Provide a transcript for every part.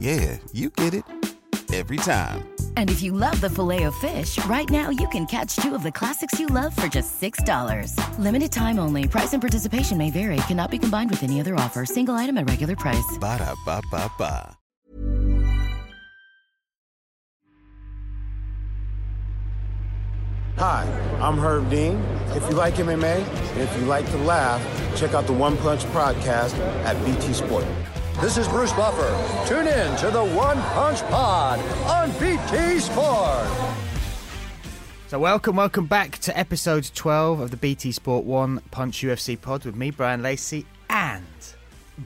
Yeah, you get it. Every time. And if you love the filet of fish, right now you can catch two of the classics you love for just $6. Limited time only. Price and participation may vary. Cannot be combined with any other offer. Single item at regular price. Ba-da-ba-ba-ba. Hi, I'm Herb Dean. If you like MMA and if you like to laugh, check out the One Punch podcast at BT Sport. This is Bruce Buffer. Tune in to the One Punch Pod on BT Sport. So welcome, welcome back to episode 12 of the BT Sport One Punch UFC pod with me, Bryan Lacey, and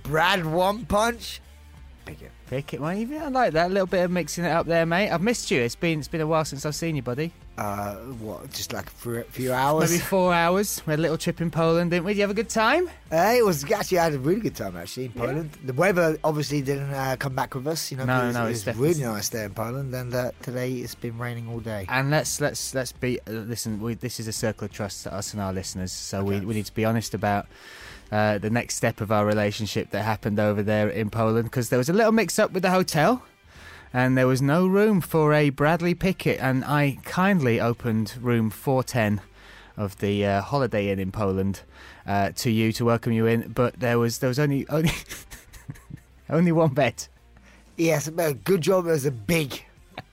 Brad One Punch. Pickett. Well, even I like that a little bit of mixing it up there, mate. I've missed you. It's been it's been a while since I've seen you, buddy. Uh, what? Just like for a few hours. Maybe four hours. We had a little trip in Poland, didn't we? Did you have a good time? Uh, it was actually I had a really good time actually in Poland. The weather obviously didn't uh, come back with us. You know, No, it no, it it's was definitely- really nice there in Poland. And uh, today it's been raining all day. And let's let's let's be uh, listen. We, this is a circle of trust to us and our listeners, so we, we need to be honest about uh, the next step of our relationship that happened over there in Poland because there was a little mix up with the hotel. And there was no room for a Bradley Pickett, and I kindly opened room 410 of the uh, Holiday Inn in Poland uh, to you to welcome you in. But there was there was only only only one bed. Yes, but good job. It was a big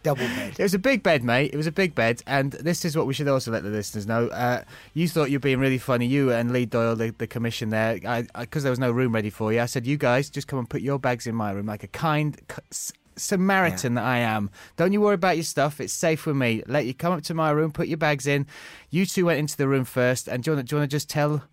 double bed. It was a big bed, mate. It was a big bed, and this is what we should also let the listeners know. Uh, you thought you were being really funny, you and Lee Doyle, the, the commission there, because there was no room ready for you. I said, "You guys, just come and put your bags in my room, like a kind c- Samaritan that I am. Don't you worry about your stuff. It's safe with me. Let you come up to my room, put your bags in. You two went into the room first, and do you want to just tell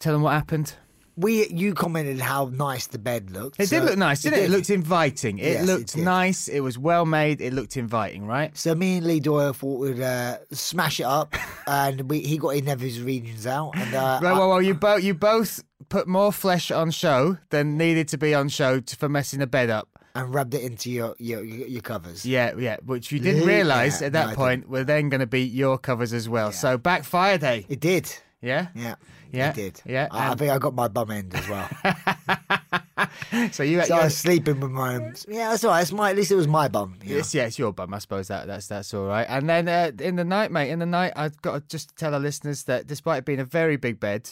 tell them what happened? We, you commented how nice the bed looked. It so- did look nice, didn't it? It looked inviting. It Yes, looked did. nice. It was well made. It looked inviting, right? So me and Lee Doyle thought we'd uh, smash it up, and we, he got in of his regions out, and uh, Well, well, well, you both you both put more flesh on show than needed to be on show to, for messing the bed up. and rubbed it into your your, your covers. Yeah, yeah, which you didn't Yeah, realise at that I point were then going to be your covers as well. So backfired, hey? It did. Yeah, Yeah. Yeah, It did. yeah, I, I think I got my bum end as well. so you, so I was sleeping with my. Arms. Yeah, that's all right. It's my, at least it was my bum. know. Yes, yeah, it's your bum. I suppose that that's that's all right. And then uh, in the night, mate, in the night, I've got to just tell our listeners that despite it being a very big bed,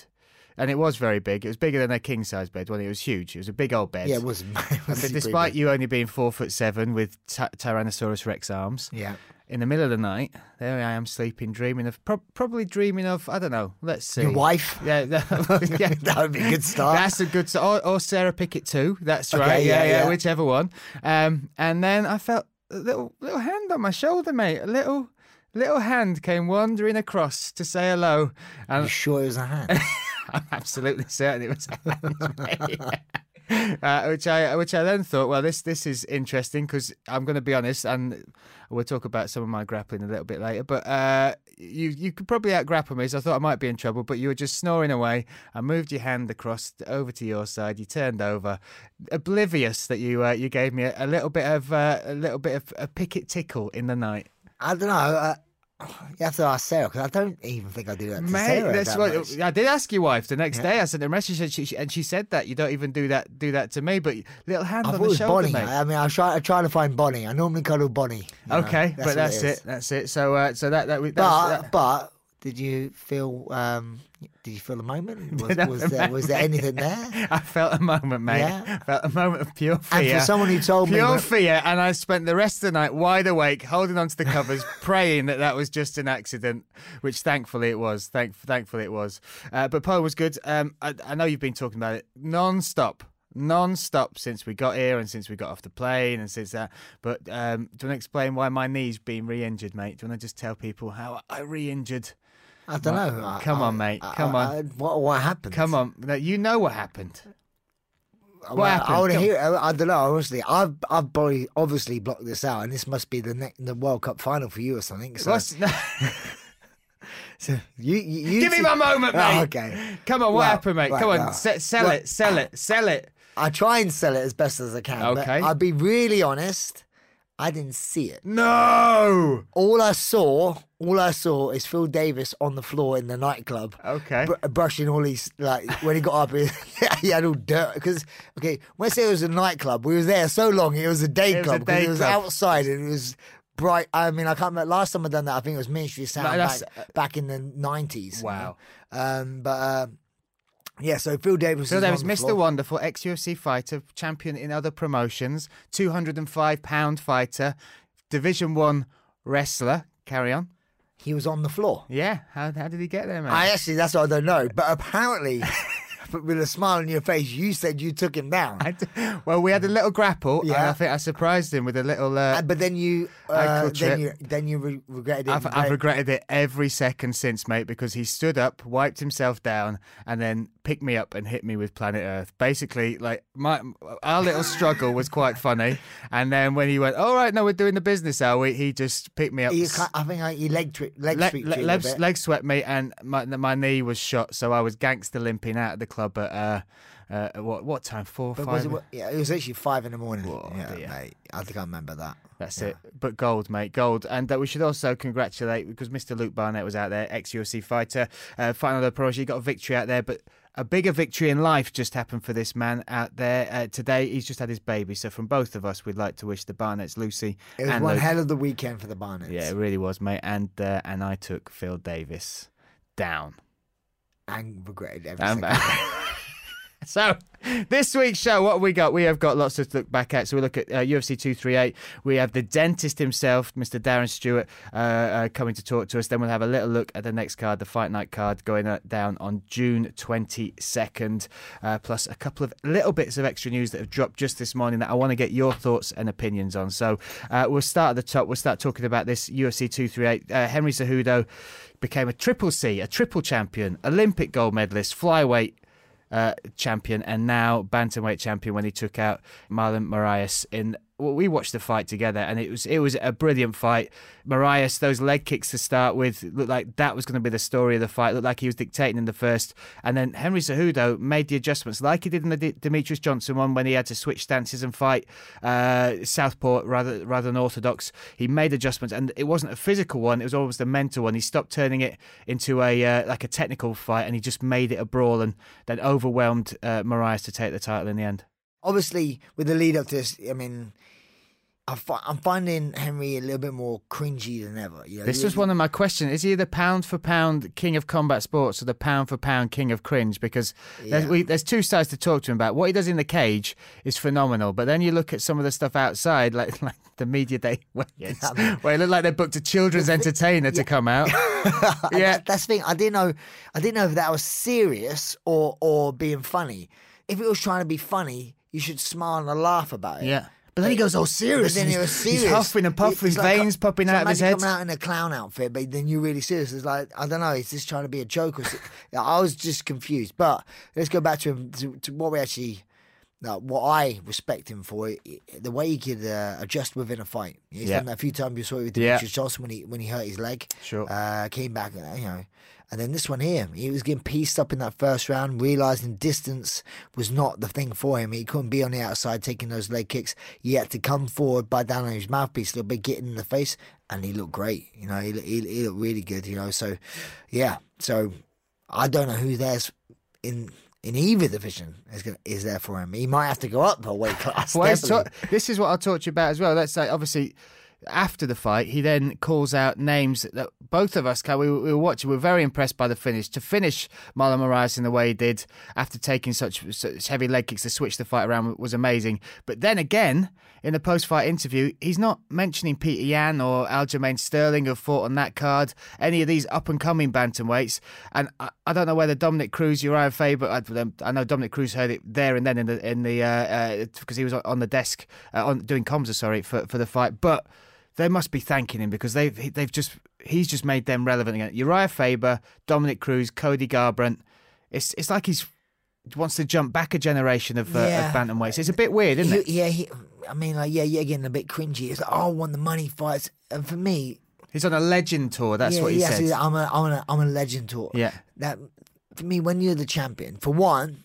and it was very big, it was bigger than a king size bed. When it was huge, it was a big old bed. Yeah, it was. It was But despite you only being four foot seven with ty- Tyrannosaurus Rex arms, Yeah. In the middle of the night, there I am sleeping, dreaming of pro- probably dreaming of I don't know. Let's see, Your wife? Yeah, that, yeah. That would be a good start. That's a good start. Or, or Sarah Pickett too. That's right. yeah, Yeah, yeah, yeah. whichever one. Um, and then I felt a little little hand on my shoulder, mate. A little little hand came wandering across to say hello. You And sure it was a hand? I'm absolutely certain it was a hand, mate. Uh, which I which I then thought, well, this this is interesting because I'm going to be honest, and we'll talk about some of my grappling a little bit later. But uh, you you could probably out grapple me, so I thought I might be in trouble. But you were just snoring away. I moved your hand across over to your side. You turned over, oblivious that you uh, you gave me a, a little bit of uh, a little bit of a picket tickle in the night. I don't know. Uh, you have to ask Sarah because I don't even think I do that to Mate, Sarah. that's that what much. I did ask your wife the next Yeah. day. I sent her a message and she, and she said that you don't even do that do that to me, but little hand I on the shoulder, Bonnie. mate. I mean, I try. I try to find Bonnie. I normally cuddle Bonnie. you know. Okay, but that's it. it. That's it. So, uh, so that that, we- But that's, that but did you feel? Um, did you feel a moment? Was, was there was there anything there? I felt a moment, mate. Yeah. I felt a moment of pure fear. And for someone who told me pure fear, and I spent the rest of the night wide awake, holding onto the covers, praying that that was just an accident, which thankfully it was. Thank, thankfully it was. Uh, but Paul was good. Um, I, I know you've been talking about it non-stop non-stop since we got here and since we got off the plane and since that. But um, do you want to explain why my knee's been re-injured, mate? Do you want to just tell people how I re-injured? I don't know. I- Come I- on, mate. Come on. What what happened? Come on. No, You know what happened. Well, What happened? I want to hear. I, don't know. Honestly, I've I've obviously blocked this out, and this must be the ne- the World Cup final for you or something. So, so you, you, you Give me my moment, mate. Oh, okay. Come on, what Well, happened, mate? right, Come on, well, se- sell well, it, sell it, sell it. I try and sell it as best as I can. Okay. I'll be really honest. I didn't see it. No. All I saw, all I saw is Phil Davis on the floor in the nightclub. Okay. br- brushing all his like when he got up, he, he had all dirt. Because okay, when I say it was a nightclub, we was there so long. It was a day was club because it was club. outside and it was bright. I mean, I can't remember last time I done that. I think it was Ministry of Sound No, back, back in the nineties. Wow. Um, but uh, yeah, so Phil Davis. There was Mr. floor. Wonderful, ex UFC fighter, champion in other promotions, 205 pound fighter, Division 1 wrestler. Carry on. He was on the floor. Yeah. How, how did he get there, man? I actually, that's what I don't know. But apparently, with a smile on your face, you said you took him down. D- well, we had a little grapple, and Yeah. I think I surprised him with a little. Uh, Uh, but then you, uh, then you, then you re- regretted it. I've, I've regretted it every second since, mate, because he stood up, wiped himself down, and then picked me up and hit me with Planet Earth. Basically, like my our little struggle was quite funny, and then when he went, "All right, no, we're doing the business, are we?" He just picked me up. You I think you leg tri- leg le- sweep le- leg, leg swept me, and my my knee was shot, so I was gangster limping out of the club at uh, uh what what time? Four, But five. it, yeah, it was actually five in the morning. Whoa, yeah, mate. I think I remember that. That's Yeah. it. But gold, mate, gold. And uh, we should also congratulate because Mr. Luke Barnatt was out there, ex UFC fighter, uh, fighting on the. He got a victory out there, but a bigger victory in life just happened for this man out there uh, today. He's just had his baby. So from both of us, we'd like to wish the Barnatts, Lucy, It was and one Luke. hell of the weekend for the Barnatts. Yeah, it really was, mate. And uh, and I took Phil Davis down. And regretted everything. Um. so, this week's show, what we got? We have got lots to look back at. So, we look at uh, UFC 238. We have the dentist himself, Mr. Darren Stewart, uh, uh, coming to talk to us. Then we'll have a little look at the next card, the Fight Night card, going uh, down on June 22nd. Uh, plus, a couple of little bits of extra news that have dropped just this morning that I want to get your thoughts and opinions on. So, uh, we'll start at the top. We'll start talking about this UFC 238. Uh, Henry Cejudo became a triple C, a triple champion, Olympic gold medalist, flyweight uh, champion and now bantamweight champion when he took out Marlon Moraes in we watched the fight together and it was it was a brilliant fight. Moraes, those leg kicks to start with looked like that was going to be the story of the fight. Looked like he was dictating in the first, and then Henry Cejudo made the adjustments like he did in the D- Demetrious Johnson one when he had to switch stances and fight uh, southpaw rather rather than orthodox. He made adjustments, and it wasn't a physical one; it was almost a mental one. He stopped turning it into a uh, like a technical fight, and he just made it a brawl, and then overwhelmed uh, Moraes to take the title in the end. Obviously, with the lead up to this, I mean, I I'm finding Henry a little bit more cringy than ever. You know, This was one of my questions. Is he the pound for pound king of combat sports or the pound for pound king of cringe? Because there's, Yeah. we, there's two sides to talk to him about. What he does in the cage is phenomenal, but then you look at some of the stuff outside, like like the media day weigh-ins, where it looked like they booked a children's entertainer to come out. Yeah. that- that's the thing. I didn't know. I didn't know if that was serious or or being funny. If it was trying to be funny, you should smile and laugh about it. Yeah. But then he goes all serious. But then he was he's- serious. He's huffing and puffing, It's his like- veins popping out of his imagine head. coming out in a clown outfit, but then you're really serious. It's like I don't know. Is this trying to be a joke or? so- I was just confused. But let's go back to him to, to what we actually. No, what I respect him for, i- the way he could uh, adjust within a fight. He's Yeah. done that a few times. You saw it with Yeah. Demetrious Johnson when he when he hurt his leg. Sure. Uh, came back, uh, you know, and then this one here, he was getting pieced up in that first round, realizing distance was not the thing for him. He couldn't be on the outside taking those leg kicks. He had to come forward, bite down on his mouthpiece a little bit, get in the face, and he looked great. You know, he, he, he looked really good. You know, so yeah. So I don't know who there's in. In either division is gonna, is there for him. He might have to go up a weight class. Well, talk- this is what I'll talk to you about as well. Let's say, obviously, after the fight, he then calls out names that both of us, we, we were watching, we were very impressed by the finish. To finish Marlon Moraes in the way he did after taking such, such heavy leg kicks to switch the fight around was amazing. But then again, in the post fight interview, he's not mentioning Peter Yan or Aljamain Sterling who fought on that card, any of these up and coming bantamweights. And I, I, don't know whether Dominick Cruz, Uriah Faber, I, I, know Dominick Cruz heard it there and then in the in the because uh, uh, he was on the desk uh, on doing comms, sorry, for, for the fight. But they must be thanking him because they've they've just he's just made them relevant again. Uriah Faber, Dominick Cruz, Cody Garbrandt. It's it's like he's wants to jump back a generation of, uh, yeah. of bantamweights. It's a bit weird, isn't it? Yeah, he, I mean, like, yeah, you're getting a bit cringy. It's like, oh, I want the money fights, and for me, he's on a legend tour. That's yeah, what he yeah, says. I'm a, I'm a, I'm a legend tour. Yeah, that for me, when you're the champion, for one,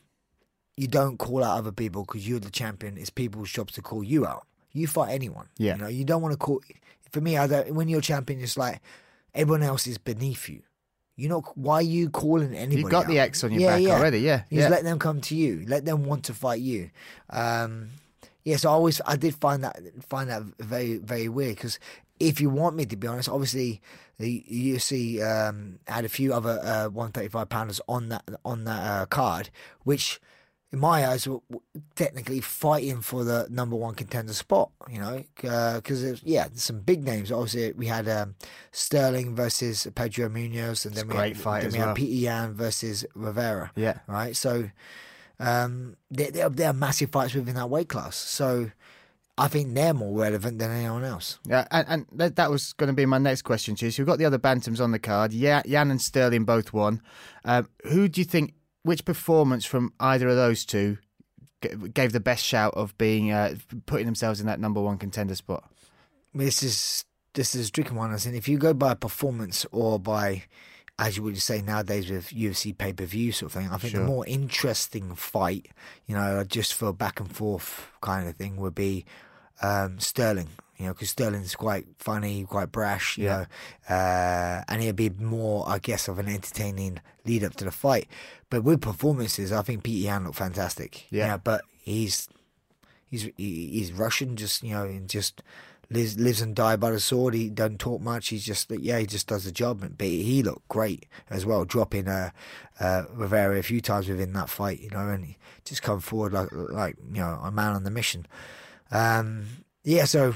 you don't call out other people because you're the champion. It's people's jobs to call you out. You fight anyone. Yeah. You know, you don't want to call. For me, I don't, when you're champion, it's like everyone else is beneath you. You know, why are you calling anybody? You've got out? the X on your yeah, back yeah. already, yeah. You just let them come to you. Let them want to fight you. Um, yeah, so I always I did find that find that very very weird because if you want me to be honest, obviously the UFC um, had a few other uh, 135 pounders on that on that uh, card, which in my eyes, were technically fighting for the number one contender spot. You know, because uh, yeah, some big names. Obviously, we had um, Sterling versus Pedro Munhoz, and then we great had, fight then we well. had Peter Yan versus Rivera. Yeah, right. So um, they they're, they're massive fights within that weight class. So. I think they're more relevant than anyone else. Yeah, and, and that, that was going to be my next question to you. So we've got the other bantams on the card. Yeah, Yan and Sterling both won. Um, who do you think which performance from either of those two gave the best shout of being uh, putting themselves in that number one contender spot? This is this is a tricky one. I think if you go by performance or by, as you would say nowadays with UFC pay per view sort of thing, I think Sure. the more interesting fight, you know, just for back and forth kind of thing, would be um, Sterling. You know, because Sterling's quite funny, quite brash. You Yeah. know, uh, and he'd be more, I guess, of an entertaining lead up to the fight. But with performances, I think Pete Yan looked fantastic. Yeah. You know, but he's he's he's Russian, just you know, and just lives lives and die by the sword. He doesn't talk much. He's just yeah, he just does the job. But he looked great as well, dropping uh, uh, Rivera a few times within that fight. You know, and he just come forward like like you know a man on the mission. Um, yeah, so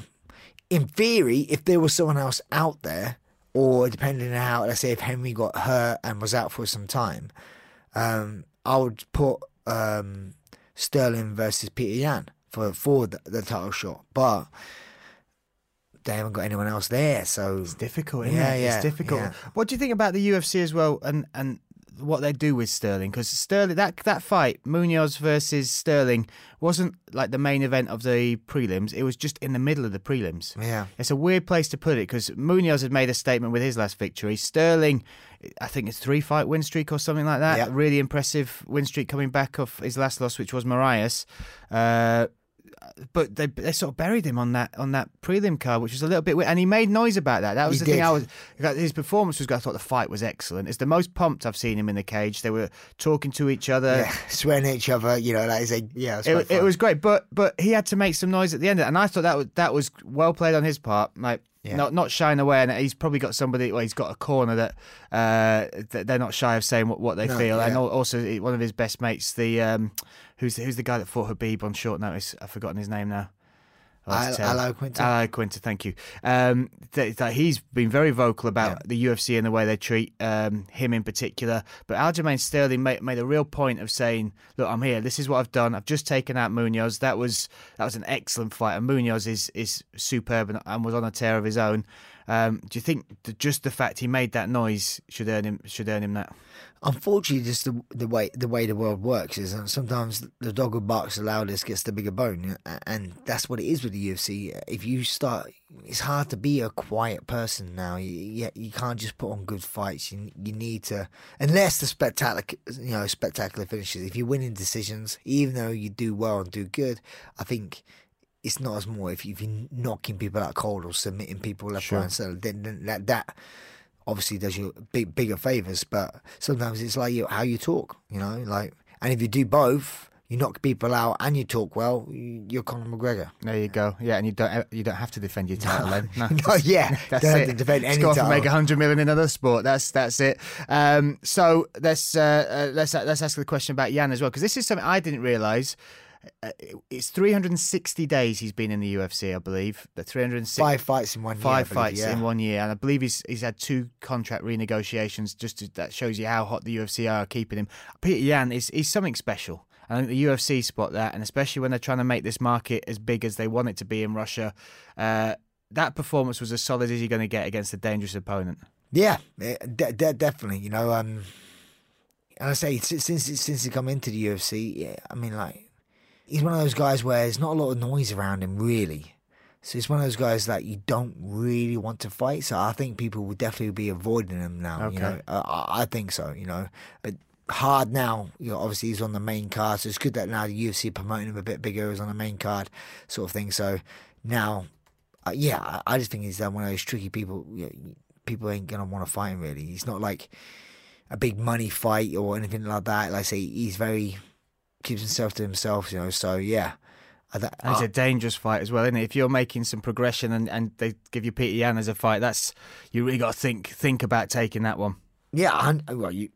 in theory, if there was someone else out there, or depending on how, let's say if Henry got hurt and was out for some time, um, I would put um, Sterling versus Peter Yan for for the, the title shot, but they haven't got anyone else there, so It's difficult, isn't Yeah, it? yeah, it's difficult. yeah. What do you think about the UFC as well, and and what they do with Sterling? Because Sterling, that that fight, Munhoz versus Sterling, wasn't like the main event of the prelims. It was just in the middle of the prelims. Yeah. it's a weird place to put it because Munhoz had made a statement with his last victory. Sterling, I think it's three fight win streak or something like that. Yeah. Really impressive win streak coming back off his last loss, which was Moraes. Uh, but they they sort of buried him on that on that prelim card, which was a little bit weird. And he made noise about that. That was He the thing. I was his performance was. good. I thought the fight was excellent. It's the most pumped I've seen him in the cage. They were talking to each other. yeah, swearing at each other. You know, like say yeah, It, it fun. was great, but but he had to make some noise at the end, and I thought that was that was well played on his part. Like Yeah. not not shying away, and he's probably got somebody. Well, he's got a corner that uh, that they're not shy of saying what, what they No, feel, and yeah. al- also one of his best mates, the um, who's who's the guy that fought Khabib on short notice. I've forgotten his name now. Oh, Al- Alo Quinta? Al Iaquinta, thank you. Um, that, that he's been very vocal about the UFC and the way they treat um, him in particular. But Aljamain Sterling made, made a real point of saying, "Look, I'm here. This is what I've done. I've just taken out Munhoz. That was that was an excellent fight. And Munhoz is is superb and, and was on a tear of his own. Um, do you think just the fact he made that noise should earn him should earn him that? Unfortunately, just the, the way the way the world works is that sometimes the dog who barks the loudest gets the bigger bone, and that's what it is with the UFC. If you start, it's hard to be a quiet person now. You you, you can't just put on good fights. You you need to, unless the spectacular you know spectacular finishes. If you're winning decisions, even though you do well and do good, I think. It's not as more if, you, if you're knocking people out cold or submitting people left, Sure. right, and center. Then, then that that obviously does you big bigger favors, but sometimes it's like you, how you talk, you know, like, and if you do both, you knock people out and you talk well, you- you're Conor McGregor. There you go. Yeah, and you don't you don't have to defend your title then. No, just- yeah, that's don't have it. to defend any go off and title. make hundred million in another sport. That's that's it. Um, so let's uh, uh, let's let's ask the question about Yan as well because this is something I didn't realise. Uh, it's 360 days he's been in the UFC, I believe. The 360 Five fights in one year. Five believe, fights yeah. in one year, and I believe he's he's had two contract renegotiations. Just to, that shows you how hot the UFC are keeping him. Peter Yan is he's something special. I think the UFC spot that, and especially when they're trying to make this market as big as they want it to be in Russia. Uh, that performance was as solid as you're going to get against a dangerous opponent. Yeah, de- de- definitely. You know, um, and I say since since since he come into the UFC, yeah, I mean, like he's one of those guys where there's not a lot of noise around him, really. So he's one of those guys that you don't really want to fight. So I think people will definitely be avoiding him now. You Okay. know, uh, I I think so. You know, but hard now. You know, obviously he's on the main card, so it's good that now the UFC promoting him a bit bigger. He's on the main card, sort of thing. So now, uh, yeah, I, I just think he's uh, one of those tricky people. You know, people ain't gonna want to fight him. Really, he's not like a big money fight or anything like that. Like I say, he's very keeps himself to himself. You know, so yeah. That, it's a dangerous fight as well, isn't it? If you're making some progression and, and they give you Peter Yan as a fight, that's you really got to think think about taking that one. Yeah, I, well, you.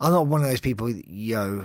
I'm not one of those people, you know,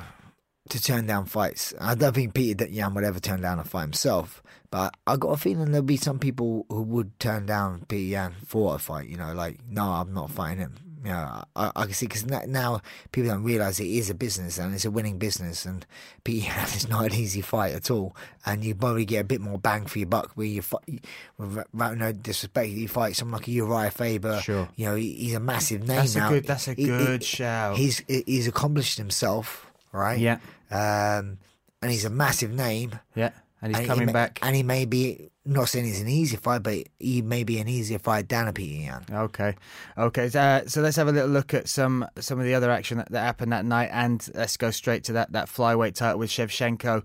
to turn down fights. I don't think Peter Yan would ever turn down a fight himself. But I got a feeling there'll be some people who would turn down Peter Yan for a fight. You know, like no, I'm not fighting him. You know, I, I can see because now people don't realize it is a business and it's a winning business. And Yan is not an easy fight at all. And you probably get a bit more bang for your buck where you fight. Without no disrespect, you fight someone like a Uriah Faber. Sure. You know, he, he's a massive name That's a now. good- that's a He- he- good shout. He's he's accomplished himself, right? Yeah. Um, and he's a massive name. Yeah, and he's he coming may- back. And he may be not saying it's an easy fight, but he may be an easier fight than a Peter Yan. Okay, okay. Uh, so let's have a little look at some some of the other action that, that happened that night, and let's go straight to that that flyweight title with Shevchenko.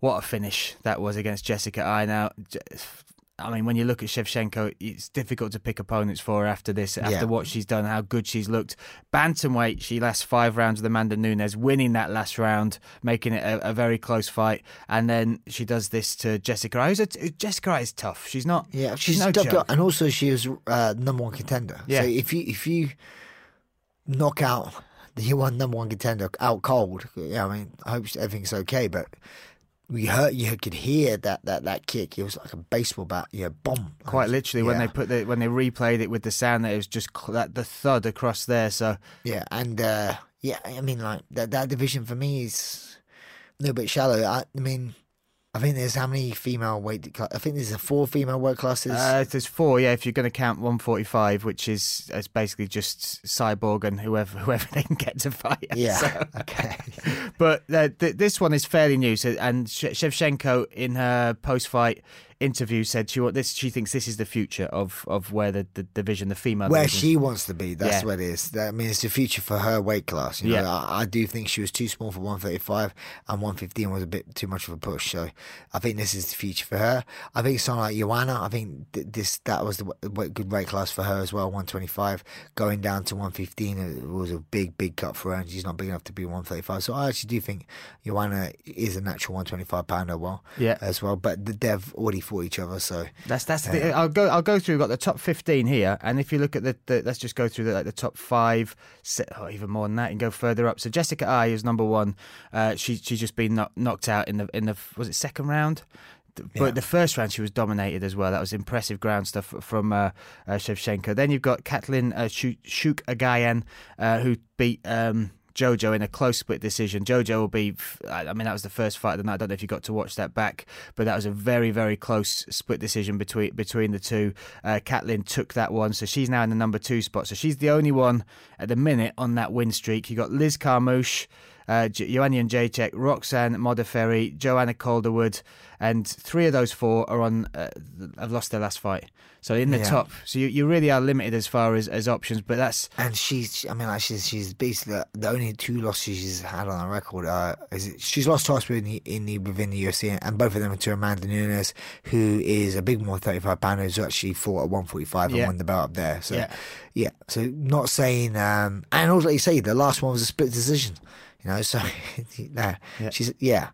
What a finish that was against Jessica Eye. Now, I mean, when you look at Shevchenko, it's difficult to pick opponents for her after this, after Yeah. what she's done, how good she's looked. Bantamweight, she lasts five rounds with Amanda Nunes, winning that last round, making it a, a very close fight, and then she does this to Jessica. I. Who's a, Jessica Eye is tough. She's not. Yeah, she's, she's no tough joke. and also she was uh, number one contender. Yeah. So if you if you knock out the one number one contender out cold, yeah, I mean, I hope everything's okay, but. We heard you could hear that, that, that kick. It was like a baseball bat, yeah, bomb. Quite literally, when they put the when they replayed it with the sound, that it was just that the thud across there. So Yeah, and uh, yeah, I mean, like that that division for me is a little bit shallow. I, I mean, I think there's how many female weight? I think there's a four female weight classes. uh, there's four, yeah. If you're going to count 145, which is it's basically just Cyborg and whoever whoever they can get to fight. yeah, So- okay. but uh, th- this one is fairly new. So, and Shevchenko in her post-fight interview said she this she thinks this is the future of, of where the, the division, the female Where division- she wants to be, that's Yeah. what it is. That, I mean, it's the future for her weight class. You know, Yeah. I, I do think she was too small for 135, and 115 was a bit too much of a push. So I think this is the future for her. I think someone like Joanna, I think th- this that was the w- w- good weight class for her as well. 125 going down to 115 was a big, big cut for her, and she's not big enough to be 135. So I actually do think Joanna is a natural 125 pounder, well, Yeah. as well. But the Dev already fought each other, so That's that's the. I'll go. I'll go through. We've got the top fifteen here, and if you look at the, the let's just go through the, like the top five, oh, even more than that, and go further up. So Jessica Eye is number one. Uh, she she's just been knock, knocked out in the in the was it second round. But Yeah. the first round she was dominated as well. That was impressive ground stuff from uh, uh, Shevchenko. Then you've got Katlyn uh, Chookagian, uh, who beat um, Jojo in a close split decision. Jojo will be, I mean, that was the first fight of the night. I don't know if you got to watch that back, but that was a very, very close split decision between between the two. Uh, took that one, so she's now in the number two spot. So she's the only one at the minute on that win streak. You got Liz Carmouche. Uh, Joanna Jedrzejczyk, Roxanne Modafferi, Joanna Calderwood, and three of those four are on uh, have lost their last fight. So in the Yeah. top, so you, you really are limited as far as, as options. But that's And she's, I mean, like she's, she's basically the, only two losses she's had on her record. Uh, is it, she's lost twice within the, in the within the UFC, and both of them are to Amanda Nunes, who is a big more thirty five pounder who's actually fought at one forty five and Yeah. won the belt up there. So Yeah. yeah, so not saying, um, and also like you say, the last one was a split decision. You know, so no, she's yeah.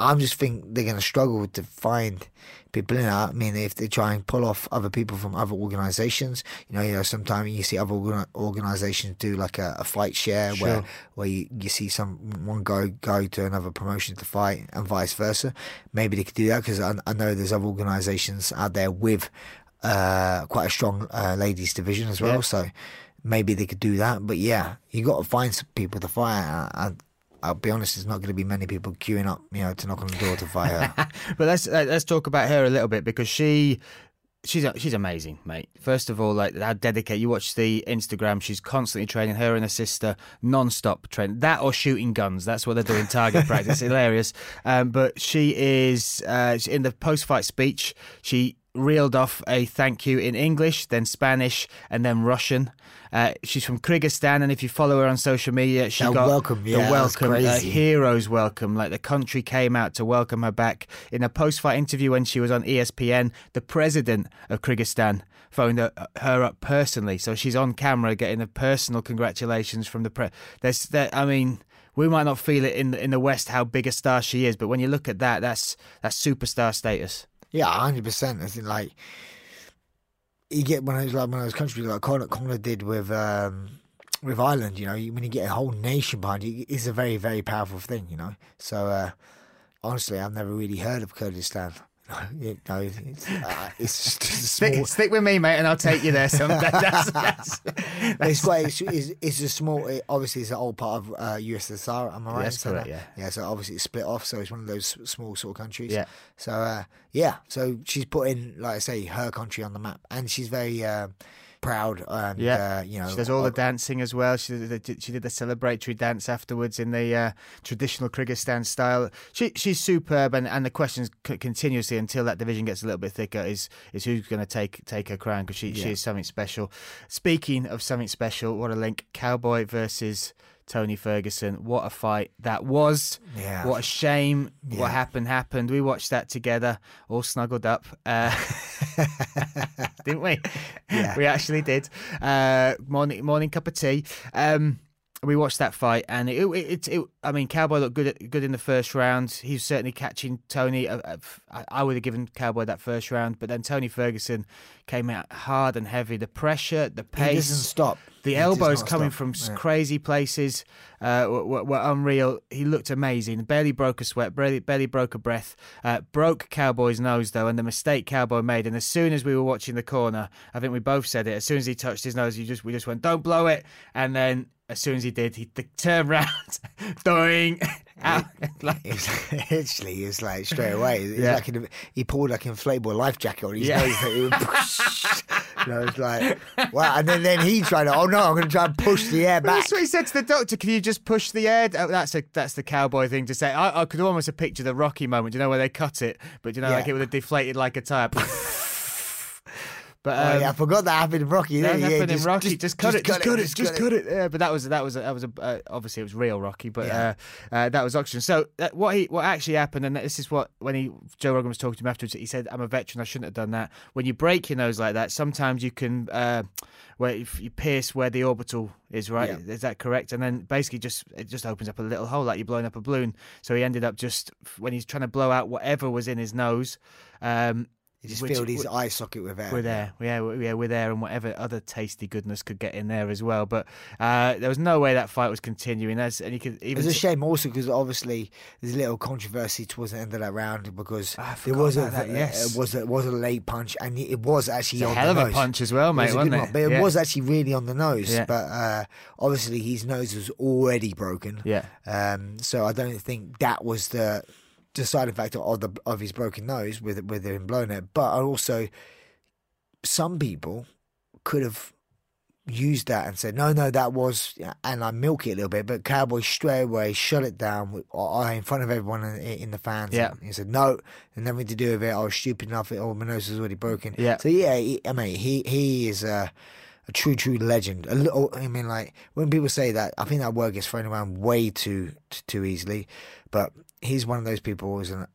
I'm just think they're going to struggle to find people in that. I mean, if they try and pull off other people from other organisations, you know, you know, sometimes you see other organ- organisations do like a, a fight share where Sure. where you, you see someone go go to another promotion to fight and vice versa. Maybe they could do that because I, I know there's other organisations out there with uh, quite a strong uh, ladies division as well. Yeah. So maybe they could do that. But yeah, you got to find some people to fire. I, I, I'll be honest, there's not going to be many people queuing up, you know, to knock on the door to fire. her. But let's let's talk about her a little bit because she she's she's amazing, mate. First of all, like how dedicated. You watch the Instagram; she's constantly training. Her and her sister non-stop training. That or shooting guns. That's what they're doing. Target practice. Hilarious. Um, but she is uh, in the post-fight speech. She reeled off a thank you in English, then Spanish, and then Russian. Uh, she's from Kyrgyzstan, and if you follow her on social media, she The got welcome, yeah, that's welcome, uh, hero's welcome. Like the country came out to welcome her back. In a post-fight interview when she was on ESPN, the president of Kyrgyzstan phoned her, her up personally, so she's on camera getting a personal congratulations from the pre. There's, there, I mean. We might not feel it in the, in the West how big a star she is, but when you look at that, that's that's superstar status. Yeah, hundred percent. I think like you get when I was like one of those countries like Conor did with um, with Ireland. You know, when you get a whole nation behind you, it's a very very powerful thing. You know, so uh, honestly, I've never really heard of Kurdistan. Know, it's, uh, it's just a small. Stick, stick with me, mate, and I'll take you there. Some, that, that's, that's, it's quite. It's, it's, it's a small. It, obviously, it's an old part of uh, USSR. Am I right? That's correct, that? yeah. Yeah. So obviously, it's split off. So it's one of those small sort of countries. Yeah. So uh, yeah. So she's putting, like I say, her country on the map, and she's very uh, proud. And Yeah, uh, you know, she does all the dancing as well. She did the, she did the celebratory dance afterwards in the uh, traditional Kyrgyzstan style. She she's superb, and, and the questions c- continuously until that division gets a little bit thicker is is who's going to take take her crown because she she is something special. Speaking of something special, what a link! Cowboy versus. Tony Ferguson, what a fight that was! Yeah. What a shame! Yeah. What happened happened. We watched that together, all snuggled up. Uh, didn't we? Yeah. we actually did. Uh, morning, morning cup of tea. Um, we watched that fight, and it, it, it, it I mean, Cowboy looked good, good in the first round. He was certainly catching Tony. Uh, uh, I, I would have given Cowboy that first round, but then Tony Ferguson came out hard and heavy. The pressure, the He pace, doesn't stop. The He elbows coming from Yeah. crazy places uh, were, were- were unreal. He looked amazing. Barely broke a sweat. Barely, barely broke a breath. Uh, broke Cowboy's nose though, and the mistake Cowboy made. And as soon as we were watching the corner, I think we both said it. As soon as he touched his nose, you just we just went, "Don't blow it!" And then as soon as he did, he turned round, doing out. like, It's literally, it's like straight away. It's Yeah. like an, he pulled like an inflatable life jacket on his Yeah. nose. He would you know, it's like wow. And then, then he tried to. Oh no, I'm going to try and push the air back. That's what he said to the doctor. Can you just push the air? Oh, that's a that's the cowboy thing to say. I, I could almost have pictured the Rocky moment. You know where they cut it, but you know, like it would have deflated like a tire. but Oh, um, yeah, I forgot that happened in Rocky. that didn't happened Yeah, in Rocky. Just, cut it. Just cut it. Just cut it. Yeah, but that was that was that was a uh, obviously it was real Rocky, but Yeah. uh, uh, that was oxygen. So uh, what he what actually happened, and this is what when he Joe Rogan was talking to him afterwards, he said, "I'm a veteran. I shouldn't have done that." When you break your nose like that, sometimes you can uh, where if you pierce where the orbital is, right? Yeah. Is that correct? And then basically just it just opens up a little hole like you're blowing up a balloon. So he ended up just when he's trying to blow out whatever was in his nose. Um, He just which- filled his eye socket with air. We're there, yeah, w- yeah, with air and whatever other tasty goodness could get in there as well. But uh, there was no way that fight was continuing. As and you could even It's a shame also because obviously there's a little controversy towards the end of that round because Ah, there was a, that, yes. it was a, was a late punch and it was actually It's a on hell the of a nose. punch as well, It mate, was wasn't it? one, but it Yeah. was actually really on the nose. Yeah. But uh, obviously his nose was already broken. Yeah. Um, so I don't think that was the deciding factor of the of his broken nose with with him blowing it. But also, some people could have used that and said, no, no, that was, and I milk it a little bit. But Cowboy straight away shut it down with, uh, in front of everyone in, in the fans. Yeah. He said, no, and nothing to do with it. I was stupid enough. It, Oh, my nose was already broken. Yeah. So yeah, he, I mean, he he is a. A true, true legend. A little, I mean, like when people say that, I think that word gets thrown around way too, too easily. But he's one of those people who's an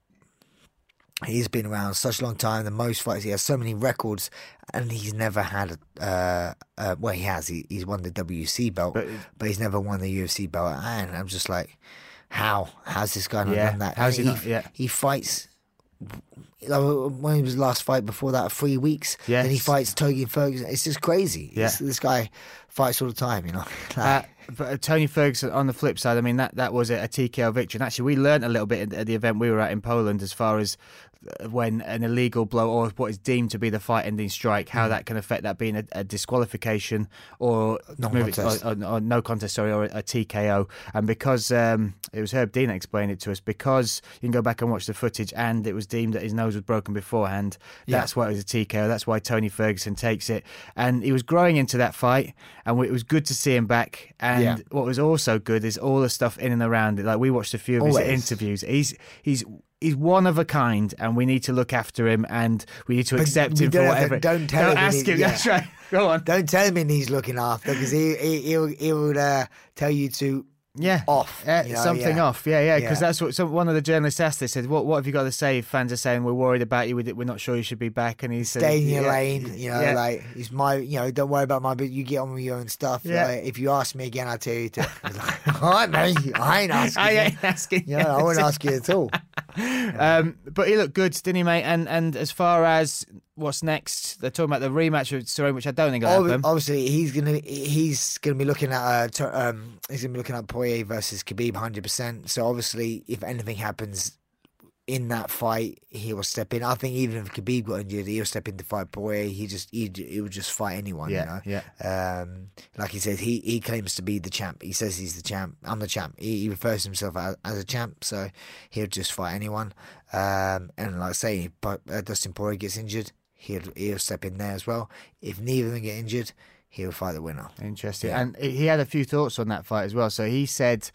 He's been around such a long time, the most fights. He has so many records, and he's never had. A, uh, uh, well, he has. He, he's won the WC belt, But- but, he's never won the UFC belt. And I'm just like, how? How's this guy not Yeah, done that? how's he he, not- yeah. he fights. like, When he was last fight before that, three weeks. Yeah. Then he fights Tony Ferguson. It's just crazy. Yeah. This, this guy fights all the time. You know. Uh, Like, but uh, Tony Ferguson, on the flip side, I mean that that was a, TKO victory. And actually, we learned a little bit at the event we were at in Poland, as far as when an illegal blow or what is deemed to be the fight-ending strike, how that can affect that being a, a disqualification or No contest. or, or, or no contest, sorry, or a, a TKO. And because um, it was Herb Dean that explained it to us, because you can go back and watch the footage, and it was deemed that his nose was broken beforehand. Yeah. That's why it was a TKO. That's why Tony Ferguson takes it, and he was growing into that fight, and it was good to see him back. And Yeah. what was also good is all the stuff in and around it. Like we watched a few of his Always. interviews. He's he's he's one of a kind, and we need to look after him, and we need to accept him for whatever. don't to- don't him ask him. yeah. That's right. Go on. don't tell him he's looking after because he, he he'll he'll uh, tell you to Yeah, off, Uh, you know, something yeah. off. Yeah, yeah. Because Yeah. that's what some, one of the journalists asked. They said, "What what have you got to say?" Fans are saying we're worried about you. we- We're not sure you should be back. And he said, stay in your yeah, lane. You know, like it's my, you know, don't worry about my, but you get on with your own stuff. Yeah. Like, if you ask me again, I'll tell you to. I like, All right, mate, I ain't asking. I you. ain't asking. You know, I won't ask you at all. Um, but he looked good, didn't he, mate? And and as far as what's next, they're talking about the rematch with Cerrone, which I don't think will happen. Obviously, he's gonna he's gonna be looking at uh, um, he's gonna be looking at Poirier versus Khabib, hundred percent. So obviously, if anything happens in that fight, he will step in. I think even if Khabib got injured, he'll step in to fight Poirier. He just he he would just fight anyone. Yeah, you know? yeah. Um, like he said, he he claims to be the champ. He says he's the champ. I'm the champ. He, he refers to himself as, as a champ, so he'll just fight anyone. Um, and like I say, if uh, Dustin Poirier gets injured, he'll he'll step in there as well. If neither of them get injured, he'll fight the winner. Interesting. Yeah. And he had a few thoughts on that fight as well. So he said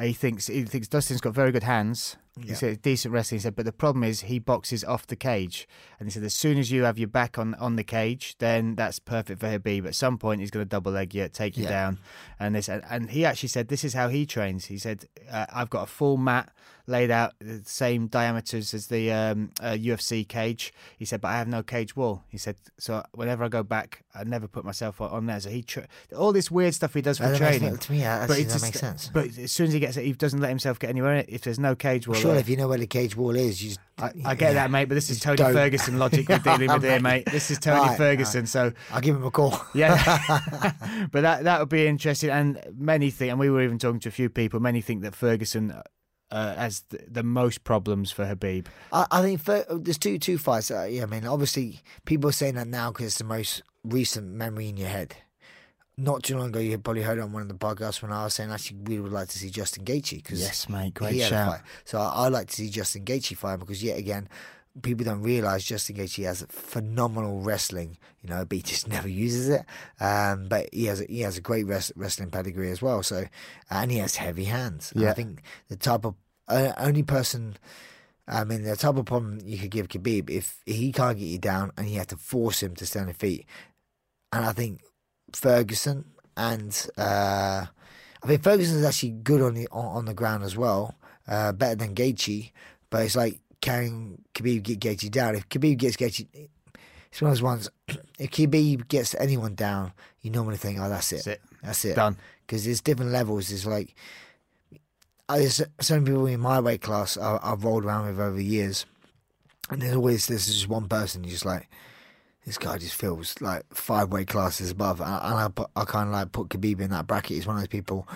he thinks he thinks Dustin's got very good hands. He Yeah. said decent wrestling. He said, but the problem is he boxes off the cage. And he said as soon as you have your back on, on the cage, then that's perfect for Khabib. At some point, he's going to double leg you, take you Yeah. down, and this. And, and he actually said this is how he trains. He said uh, I've got a full mat laid out the same diameters as the um, uh, UFC cage. He said, but I have no cage wall. He said, so whenever I go back, I never put myself on- there. So he tra- all this weird stuff he does for That makes- training. to me, but actually- it that makes sense. But as soon as he gets it, he doesn't let himself get anywhere. If there's no cage wall, Sure, there. if you know where the cage wall is, you just, I, I get that, mate, but this is Tony don't. Ferguson logic we're dealing with here, mate. This is Tony Right, Ferguson, so I'll give him a call. yeah. but that that would be interesting, and many think, and we were even talking to a few people. Many think that Ferguson uh, has the, the most problems for Khabib. I, I think for, there's two two fights. Uh, yeah, I mean, obviously, people are saying that now because it's the most recent memory in your head. Not too long ago, you probably heard on one of the podcasts when I was saying actually we would like to see Justin Gaethje because Yes, mate, great he had a shout. So I, I like to see Justin Gaethje fight because yet again, people don't realize Justin Gaethje has phenomenal wrestling. You know, but he just never uses it. Um, but he has a, he has a great res- wrestling pedigree as well. So and he has heavy hands. And Yeah. I think the type of uh, only person. I mean, the type of problem you could give Khabib if he can't get you down and you have to force him to stand on his feet. And I think Ferguson and uh, I think Ferguson's actually good on the on, on the ground as well, uh, better than Gaethje. But it's like carrying Khabib get Gaethje down. If Khabib gets Gaethje, it's one of those ones. If Khabib gets anyone down, you normally think, "Oh, that's it, That's it. that's it." Done. Because there's different levels. It's like I, there's some people in my weight class I, I've rolled around with over the years, and there's always there's just one person you're just like, this guy just feels like five weight classes above, and I, and I, I kind of like put Khabib in that bracket. He's one of those people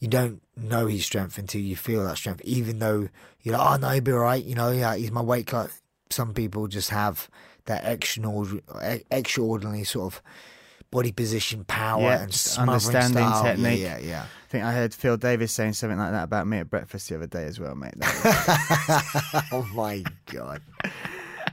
you don't know his strength until you feel that strength, even though you're like, oh no, he'll be all right. You know, yeah, he's my weight class. Some people just have that extraordinary, extraordinary sort of body position power Yeah, and understanding style. technique. Yeah, yeah, yeah. I think I heard Phil Davis saying something like that about me at breakfast the other day as well, mate. Was- oh my god!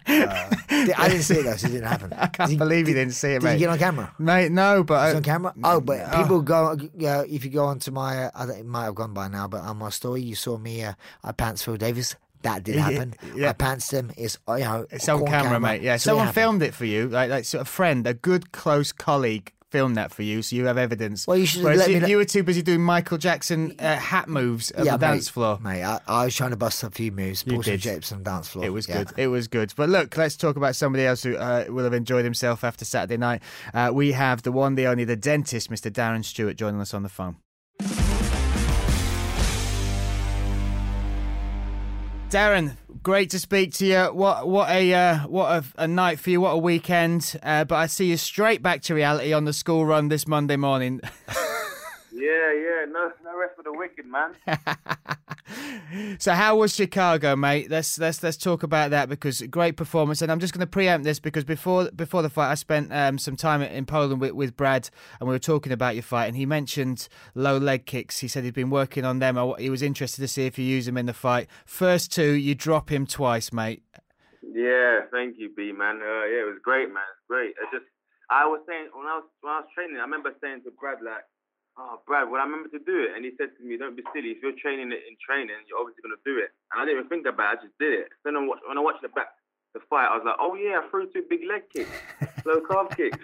Uh, I didn't see it though, so it didn't happen. I can't believe you didn't see it, Did mate. Did you get on camera? Mate, no, but It's I, on camera. Oh, but Oh. people go. Yeah, if you go onto my, uh, it might have gone by now, but on my story, you saw me. Uh, I pants Phil Davis. That did happen. yeah. I pantsed him. It's you know, It's on camera, mate. Yeah, So someone filmed it for you, like like sort of friend, a good close colleague filmed that for you, so you have evidence. Well, you should Whereas let you, kn- you were too busy doing Michael Jackson uh, hat moves at the dance mate, floor. Mate, I, I was trying to bust a few moves. You Pull did. shapes on dance floor. It was Yeah. good. It was good. But look, let's talk about somebody else who uh, will have enjoyed himself after Saturday night. Uh, we have the one, the only, the dentist, Mr. Darren Stewart, joining us on the phone. Darren, great to speak to you. What what a uh, what a, a night for you. What a weekend. Uh, but I see you straight back to reality on the school run this Monday morning. Yeah, yeah, no, no rest for the wicked, man. So how was Chicago, mate? Let's let's let's talk about that because great performance. And I'm just going to preempt this because before before the fight, I spent um, some time in Poland with, with Brad, and we were talking about your fight. And he mentioned low leg kicks. He said he'd been working on them. He was interested to see if you use them in the fight. First two, you drop him twice, mate. Yeah, thank you, B man. Uh, yeah, it was great, man. Great. It just, I was saying when I was when I was training, I remember saying to Brad like, "Oh, Brad, well, I remember to do it," and he said to me, "Don't be silly. If you're training it in training, you're obviously gonna do it." And I didn't even think about it. I just did it. Then when I watched, when I watched the back the fight, I was like, "Oh yeah, I threw two big leg kicks, low calf kicks."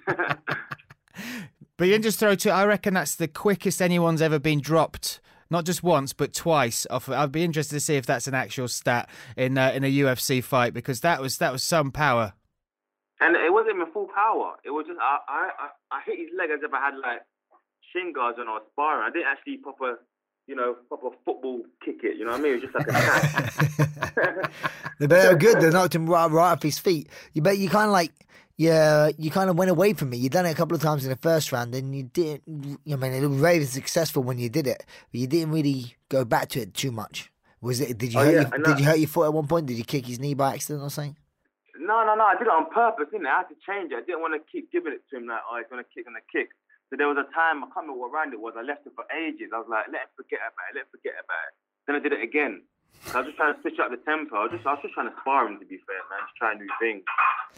But you didn't just throw two. I reckon that's the quickest anyone's ever been dropped. Not just once, but twice. Off. I'd be interested to see if that's an actual stat in uh, in a UFC fight because that was that was some power. And it wasn't even full power. It was just I I, I hit his leg as if I had like shin guards when I was sparring. I didn't actually pop a you know pop a football kick it. You know what I mean? It was just like a tap. They they were good. They knocked him right, right off his feet. You bet you kind of like, yeah, you kind of went away from me. You done it a couple of times in the first round, and you didn't. I mean, it was very successful when you did it, but you didn't really go back to it too much. Was it? Did you Oh, hurt? yeah, your, I did you hurt your foot at one point? Did you kick his knee by accident or something? no, no, no. I did it on purpose, didn't I? I had to change it. I didn't want to keep giving it to him like, oh, he's gonna kick, gonna kick. So there was a time I can't remember what round it was. I left it for ages. I was like, let him forget about it. Let him forget about it. Then I did it again. So I was just trying to switch up the tempo. I was just, I was just trying to spar him, to be fair, man. Just trying new things.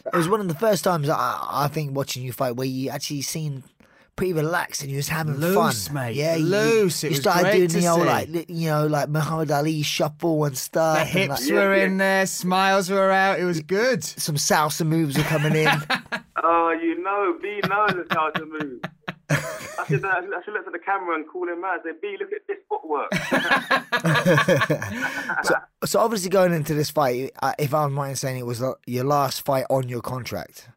It was one of the first times I, I think watching you fight where you actually seemed pretty relaxed and you was having Loose, fun. mate. Yeah, you- Loose. It You was started great doing to the old see. like you know like Muhammad Ali shuffle and stuff. The and, hips like, were in there, smiles were out. It was good. some salsa moves were coming in. Oh, you know, B knows it's how to move. I should, uh, I should look at the camera and call him out and say, B, look at this footwork. so, so obviously going into this fight, uh, if I'm right in saying it was uh, your last fight on your contract.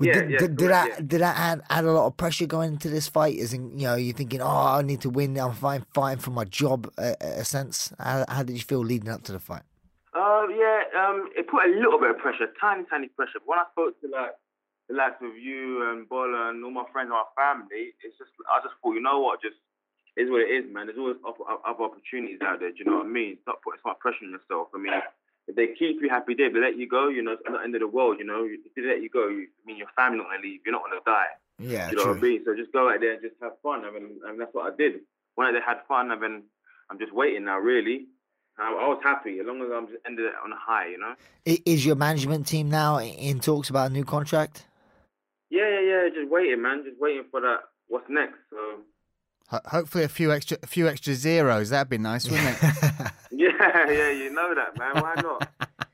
Yeah, did, yeah, did, did correct, that yeah. did that add, add a lot of pressure going into this fight? Is in, you know you're thinking, oh, I need to win. I'm fighting, fighting for my job. Uh, a sense. How, how did you feel leading up to the fight? Uh, yeah, um, it put a little bit of pressure, tiny, tiny pressure. But when I spoke to like the likes of you and Bola and all my friends and my family, it's just I just thought, you know what, just is what it is, man. There's always other, opportunities out there. Do you know what I mean? Stop putting so much pressure on yourself. I mean, if they keep you happy they let you go, you know, it's not the end of the world. You know, if they let you go, you, I mean, your family not gonna leave. You're not gonna die. Yeah, you know true. what I mean? So just go out there and just have fun. I mean, and that's what I did. When I had fun, I've been, I'm just waiting now, really. I, I was happy as long as I'm just ended it on a high, you know. Is your management team now in talks about a new contract? Yeah, yeah, yeah. Just waiting, man. Just waiting for that. What's next? So Ho- Hopefully, a few extra, a few extra zeros. That'd be nice, wouldn't it? yeah, yeah. You know that, man. Why not?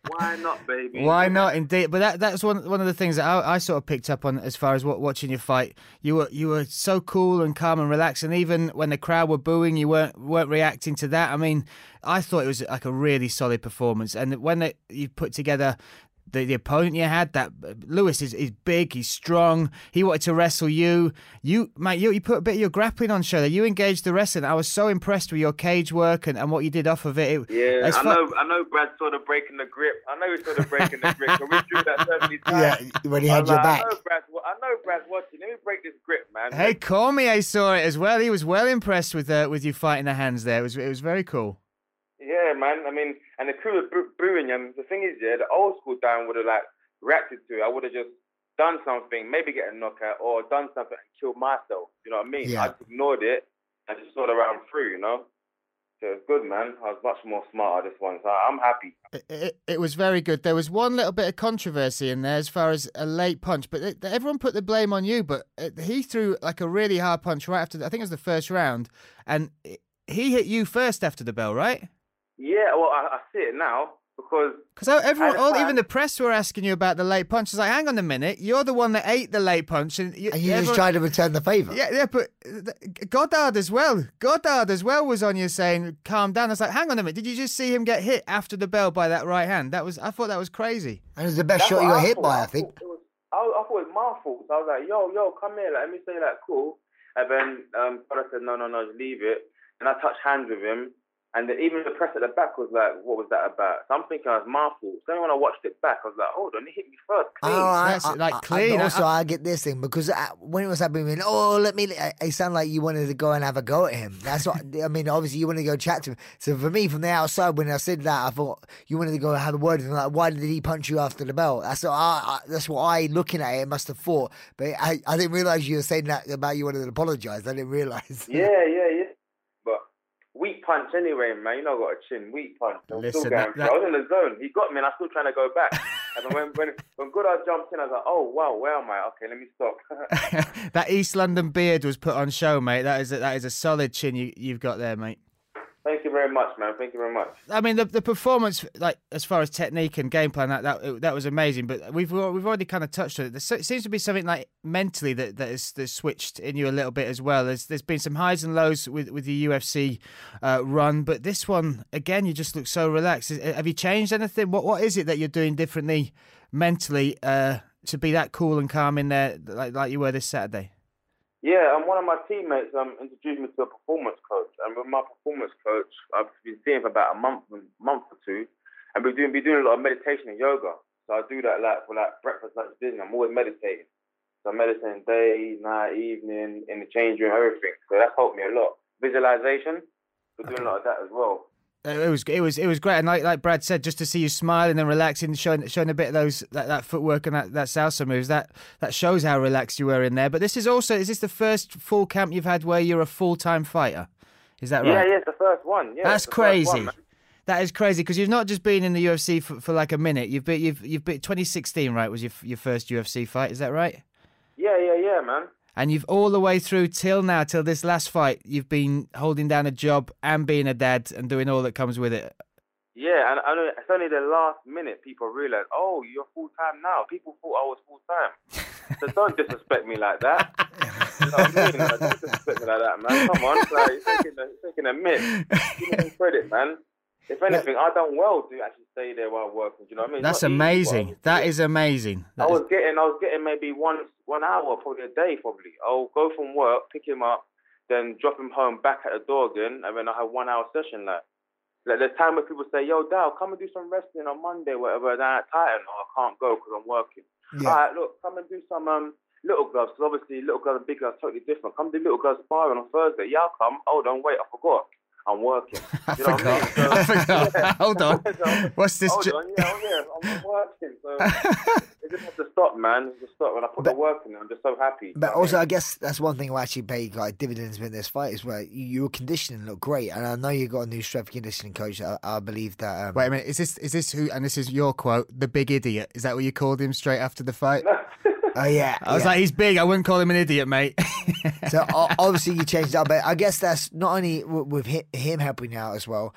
Why not, baby? Why not? Indeed, but that that's one one of the things that I, I sort of picked up on as far as what, watching your fight. You were you were so cool and calm and relaxed, and even when the crowd were booing, you weren't weren't reacting to that. I mean, I thought it was like a really solid performance, and when it, you put together. The, the opponent you had that Lewis is, is big he's strong he wanted to wrestle you you mate you, you put a bit of your grappling on show there you engaged the wrestling I was so impressed with your cage work and, and what you did off of it, it Yeah, I know. I know. Brad saw the break in the grip. I know he saw the break in the grip. So we drew that so many times. Yeah, when he had your like, back. I know, Brad's, I know Brad's watching. Let me break this grip, man. Hey, Cormier saw it as well. He was well impressed with uh, with you fighting the hands there. It was it was very cool. Yeah, man. I mean, and the crew were boo- booing him. Um, the thing is, yeah, the old school Dan would have like reacted to it. I would have just done something, maybe get a knockout, or done something and killed myself. You know what I mean? Yeah. I just ignored it I just saw the round through. You know. So it's good, man. I was much more smarter this one, so I'm happy. It, it, it was very good. There was one little bit of controversy in there as far as a late punch, but it, everyone put the blame on you. But it, he threw like a really hard punch right after. I think it was the first round, and he hit you first after the bell, right? Yeah, well, I, I see it now. because Because everyone, all, even the press were asking you about the late punch. It's like, hang on a minute, you're the one that ate the late punch, and you, And you just everyone- try to return the favour. Yeah, yeah, but uh, Goddard as well. Goddard as well was on you saying, "Calm down." I was like, "Hang on a minute, did you just see him get hit after the bell by that right hand? That was, I thought that was crazy." And it was the best That's shot you what got I hit thought. by, I I think. thought it was- I, I thought it was my fault. I was like, yo, yo, come here, like, let me say that, cool. And then um, brother said, no, no, no, just leave it. And I touched hands with him. And then even the press at the back was like, what was that about? So I'm thinking it was my fault. So then when I watched it back, I was like, hold on, he hit me first. Clean. Oh, I- That's I- like I- clean. And I- also, I, get this thing because uh, when it was happening, oh, let me. It sounded like you wanted to go and have a go at him. That's what I mean. Obviously, you wanted to go chat to him. So for me, from the outside, when I said that, I thought you wanted to go and have a word with him. Like, why did he punch you after the bell? That's what I. I that's what I, looking at it, must have thought. But I, I didn't realize you were saying that about you wanted to apologize. I didn't realize. Yeah, yeah, yeah. Weak punch anyway, man. You know, I got a chin. Weak punch. I'm Listen, still going that- that- I was in the zone. He got me, and I'm still trying to go back. and when when when Goddard jumped in, I was like, oh wow, where am I? Okay, let me stop. that East London beard was put on show, mate. That is a, that is a solid chin you, you've got there, mate. Thank you very much, man. Thank you very much. I mean, the the performance, like as far as technique and game plan, that that that was amazing. But we've we've already kind of touched on it. There seems to be something like mentally that that is switched in you a little bit as well. There's there's been some highs and lows with with the UFC uh, run, but this one again, you just look so relaxed. Have you changed anything? What what is it that you're doing differently mentally uh, to be that cool and calm in there, like like you were this Saturday? Yeah, and one of my teammates um, introduced me to a performance coach, and with my performance coach, I've been seeing for about a month, month or two, and we've doing, been doing a lot of meditation and yoga. So I do that like for like breakfast, lunch, dinner. I'm always meditating. So I'm meditating day, night, evening, in the change room, everything. So that's helped me a lot. Visualization, we're doing a lot of that as well. It was it was it was great, and like like Brad said, just to see you smiling and relaxing, showing showing a bit of those that, that footwork and that, that salsa moves, that that shows how relaxed you were in there. But this is also is this the first full camp you've had where you're a full time fighter? Is that right? Yeah, yeah, it's the first one. Yeah, That's first one, crazy. that is crazy because you've not just been in the UFC for, for like a minute. You've been you've you've been 2016, right? Was your your first UFC fight? Is that right? yeah, yeah, yeah, man. And you've all the way through till now, till this last fight, you've been holding down a job and being a dad and doing all that comes with it. Yeah, and I know it's only the last minute people realize, oh, you're full time now. People thought I was full time. so don't disrespect me like that. you know what I mean? Like, don't disrespect me like that, man. Come on, like, you're taking a, you're taking a miss. Give me some credit, man. If anything, I done well to actually stay there while working. Do you know what I mean? That's easy, I amazing. was- That is amazing. I That is- was getting, I was getting maybe one one hour, probably a day, probably. I'll go from work, pick him up, then drop him home, back at the door again, and then I have one hour session. Like, like there's time where people say, "Yo, Dal, come and do some wrestling on Monday, whatever." And I tighten, oh, I can't go because I'm working. Yeah. All right, look, come and do some um little gloves, because obviously little gloves and big gloves totally different. Come do little gloves sparring on Thursday. Yeah, I'll come. Hold on, wait, I forgot. I'm working. I You know what I forgot. mean? I So- forgot. Yeah. Hold on. So- What's this? Hold ju- on, yeah, oh, yeah, I'm, I'm working. So it just has to stop, man. It just stop. When I put the work in, I'm just so happy. But You know what also, I I guess that's one thing I actually paid like dividends in this fight is where you, your conditioning looked great, and I know you got a new strength conditioning coach. I, I believe that. Um, Wait a minute. Is this is this who? And this is your quote. The big idiot. Is that what you called him straight after the fight? Oh yeah, I was yeah. like, he's big. I wouldn't call him an idiot, mate. so obviously you changed up, but I guess that's not only with him helping out as well.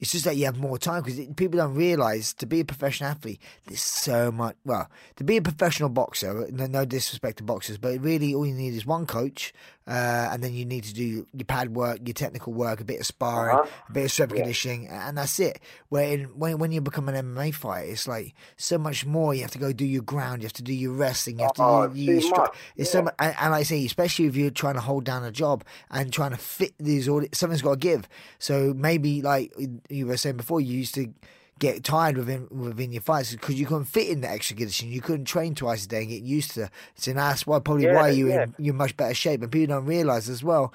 It's just that you have more time because people don't realize to be a professional athlete, there's so much. Well, to be a professional boxer, no, no disrespect to boxers, but really all you need is one coach, uh, and then you need to do your pad work, your technical work, a bit of sparring, Uh-huh. a bit of strength Yeah. conditioning, and that's it. Where in, when when you become an MMA fighter, it's like so much more. You have to go do your ground, you have to do your wrestling, you have to Oh, do your too stri- much, It's so much, and, and like I say, especially if you're trying to hold down a job and trying to fit these all, something's got to give. So maybe like you were saying before, you used to get tired within within your fights because you couldn't fit in the extra conditioning. You couldn't train twice a day and get used to. It. So that's why probably Yeah, why you're yeah. in you're much better shape, and people don't realize as well.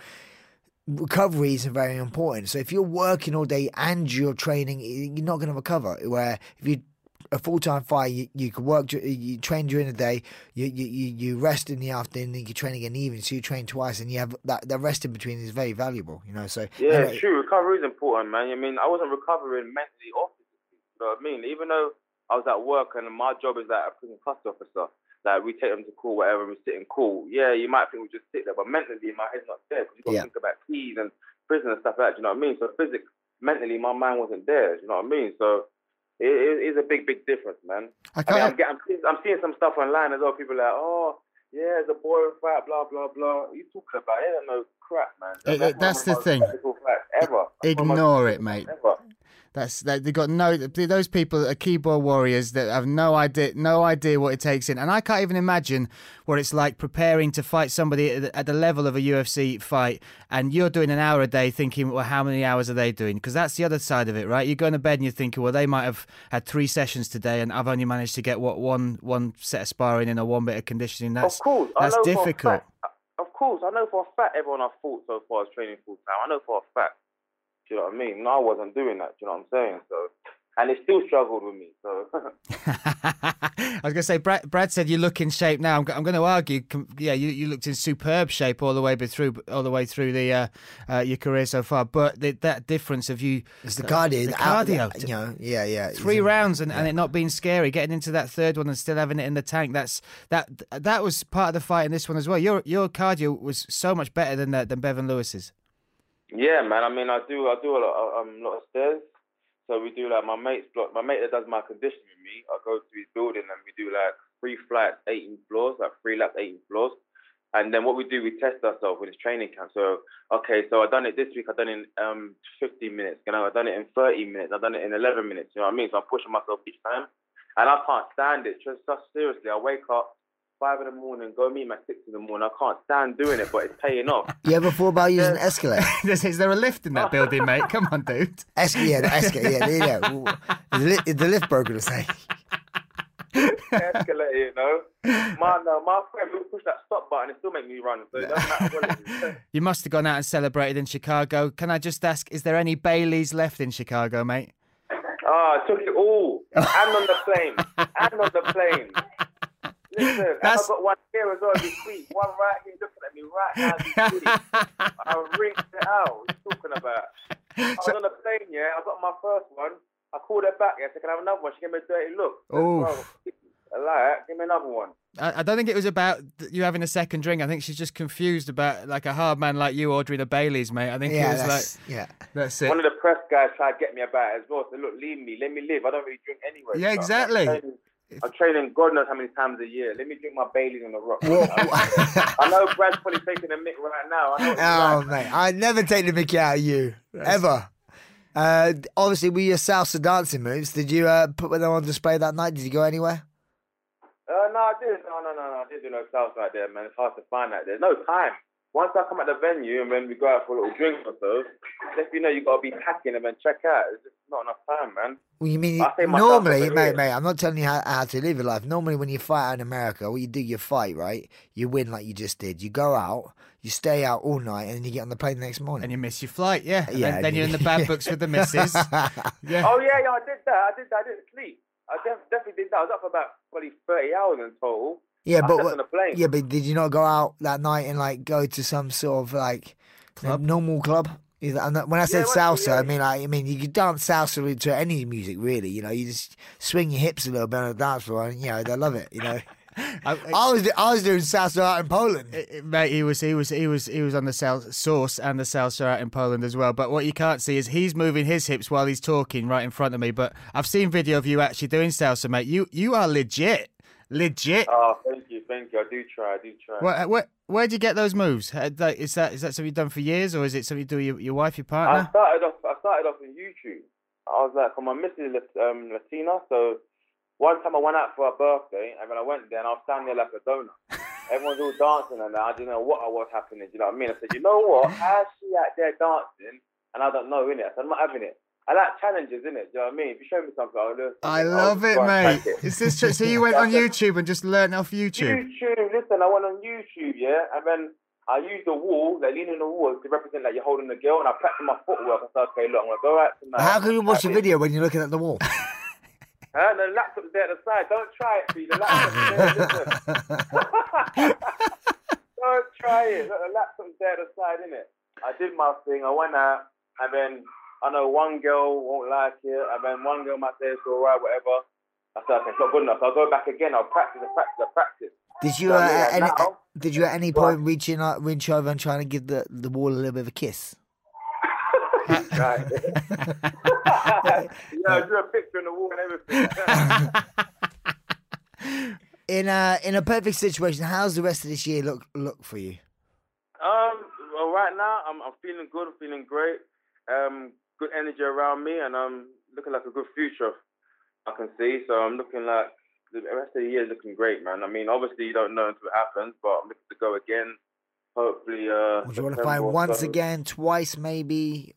Recovery is very important. So if you're working all day and you're training, you're not going to recover. Where if you a full time fighter, you, you can work, you train during the day, you, you you you rest in the afternoon, and you train again in the evening. So you train twice, and you have that the rest in between is very valuable. You know, so Yeah, anyway, true. Recovery is important, man. I mean, I wasn't recovering mentally or. You know what I mean? Even though I was at work and my job is like a prison custody officer, like we take them to court, whatever, we sit in court. Yeah, you might think we just sit there, but mentally my head's not there because you got to Yeah. think about keys and prison and stuff like that. Do you know what I mean? So physically, mentally, my mind wasn't there. Do you know what I mean? So it, is a big, big difference, man. I I mean, I'm, can't. I'm, seeing, I'm seeing some stuff online as well. People are like, oh, yeah, it's a boring fact, blah, blah, blah. What are you talking about? It ain't no crap, man. Uh, that's the thing. Ever. That's one of the most Ignore it, mate. Ever. That's that they got no those people are keyboard warriors that have no idea no idea what it takes in, and I can't even imagine what it's like preparing to fight somebody at the, at the level of a UFC fight, and you're doing an hour a day, thinking, well, how many hours are they doing? Because that's the other side of it, right? You're going to bed and you're thinking, well, they might have had three sessions today, and I've only managed to get what one one set of sparring in or one bit of conditioning. That's of course, that's know For a difficult. of course, I know for a fact everyone I've fought so far is training full time. I know for a fact. Do you know what I mean? No, I wasn't doing that. Do you know what I'm saying? So, and it still struggled with me. So, I was going to say, Brad, Brad said you look in shape now. I'm, I'm going to argue, yeah, you, you looked in superb shape all the way through all the way through the uh, uh, your career so far. But the, that difference of you, It's the cardio. the out- cardio, you know, yeah, yeah. three It's- rounds and, and it not being scary, getting into that third one and still having it in the tank. That's that that was part of the fight in this one as well. Your your cardio was so much better than that than Bevon Lewis's. Yeah, man. I mean, I do, I do a lot, um, lot of stairs. So we do like my mate's block. My mate that does my conditioning with me. I go to his building and we do like three flights, 18 floors, like three laps, 18 floors. And then what we do, we test ourselves with his training camp. So, okay, so I've done it this week. I've done it in um, 15 minutes. You know, I've done it in 30 minutes. I've done it in 11 minutes. You know what I mean? So I'm pushing myself each time. And I can't stand it. Just, just seriously, I wake up five in the morning, go meet my six in the morning. I can't stand doing it, but it's paying off. You ever thought about using escalator? is, is there a lift in that building, mate? Come on, dude. Escal- yeah, the escalator. Yeah, yeah. yeah. Ooh. Is the, li- the lift broken to say? escalator, you know. My no, my friend will push that stop button and still make me run. So it doesn't matter what it is. You must have gone out and celebrated in Chicago. Can I just ask, is there any Baileys left in Chicago, mate? Ah, I took it all. And on the plane. and on the plane. Listen, That's- I've got one here as well this week. One right here looking at me right now this week. I rinsed it out. What are you talking about? I was on the plane, yeah. I got my first one. I called her back, yeah. I can I have another one? She gave me a dirty look. Oh. said, Oof. I like. Give me another one. I, I don't think it was about you having a second drink. I think she's just confused about like a hard man like you ordering a Bailey's, mate. I think Yeah, it was like yeah. that's it. One of the press guys tried to get me about it as well. Said, look, leave me. Let me live. I don't really drink anyway. Yeah, So exactly. I'm training God knows how many times a year. Let me drink my Baileys on the rock. I know Brad's probably taking a mick right now. I Oh, he's mate. I never take the mickey out of you. Ever. Uh, obviously, with your salsa dancing moves, did you uh, put them on display that night? Did you go anywhere? Uh, no, I didn't. No, no, no, no. I didn't do no south out there, man. It's hard to find out there. No time. Once I come at the venue and then we go out for a little drink or so, if you know you got to be packing and then check out. It's just not enough time, man. Well, you mean I say myself normally, mate, mate? I'm not telling you how, how to live your life. Normally, when you fight out in America, what you do, you fight, right? You win like you just did. You go out, you stay out all night, and then you get on the plane the next morning. and you miss your flight, yeah. And Yeah, then, then you- you're in the bad books with the missus. Yeah. Oh, yeah, yeah, I did that. I did that. I didn't sleep. I def- definitely did that. I was up for about probably 30 hours in total. Yeah, I but slept what- on the plane. yeah, but did you not go out that night and like go to some sort of like Club? normal club? Is that- and that- When I said Yeah, salsa, yeah. I mean like I mean you could dance salsa to any music really. You know, you just swing your hips a little bit on the dance floor, and you know they love it. You know, I- I was I was doing salsa out in Poland. Uh, Mate, he was he was he was he was on the sal- sauce and the salsa out in Poland as well. But what you can't see is he's moving his hips while he's talking right in front of me. But I've seen video of you actually doing salsa, mate. You you are legit, legit. Oh, thank you, thank you. I do try, I do try. Where, where where'd you get those moves? Uh, Is that is that something you've done for years, or is it something you do with your, your wife, your partner? I started off. I started off on YouTube. I was like, "Come on, Mrs. Lat- um, Latina." So one time I went out for a birthday, and when I went there, and I was standing there like a donut. Everyone's all dancing, and I didn't know what I was happening. Do you know what I mean? I said, "You know what? How's she out there dancing?" And I don't know, innit? I said, "I'm not having it." I like challenges, innit? Do you know what I mean? If you show me something, I'll do something. I I'll love it, mate. it. Is this? So you went on YouTube and just learnt off YouTube? YouTube, listen, I went on YouTube, yeah, and then I used the wall, like leaning on the wall to represent like you're holding the girl, and I practiced my footwork. I said, okay, look, I'm gonna go out tonight. How can you watch Practice. video when you're looking at the wall? Huh? The laptop's there at the side. Don't try it, P. The laptop's there. Don't try it. Look, the laptop's there at the side, innit? I did my thing. I went out, and then I know one girl won't like it, and then one girl might say it's alright, whatever. I said, okay, it's not good enough. So I'll go back again. I'll practice and practice and practice. Did you So, uh, yeah, at any, now- did you at any point reach in, uh, reach over and trying to give the, the wall a little bit of a kiss? Right. yeah, I drew a picture on the wall and everything. In a in a perfect situation, how's the rest of this year look look for you? Um, well, right now I'm I'm feeling good. I'm feeling great. Um, good energy around me, and I'm looking like a good future. I can see. So I'm looking like the rest of the year is looking great, man. I mean, obviously you don't know until it happens, but I'm looking to go again. Hopefully, uh. Would you want to fight once so. again, twice, maybe?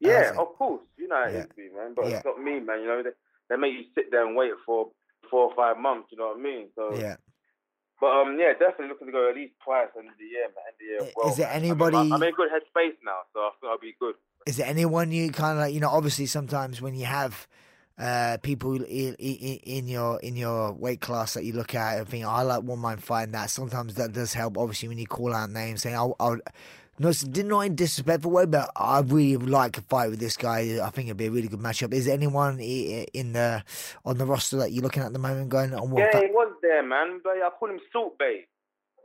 Yeah, it? of course. You know Yeah. be, man. But Yeah. it's not me, man. You know, they, they make you sit there and wait for four or five months. You know what I mean? So. Yeah. But um, yeah, definitely looking to go at least twice end of the year, man. End of the year. Well, is there man. I mean, anybody- I'm, I'm in good headspace now, so I think I'll be good. Is there anyone you kind of like? You know, obviously sometimes when you have uh, people in, in, in your in your weight class that you look at and think, I like one mind fighting that. Sometimes that does help. Obviously, when you call out names, saying, I'll, I would." No, did not in disrespectful way, but I really would like to fight with this guy. I think it'd be a really good matchup. Is there anyone in the on the roster that you're looking at the moment going on? What Yeah, fa- he was there, man. But I call him Salt Bay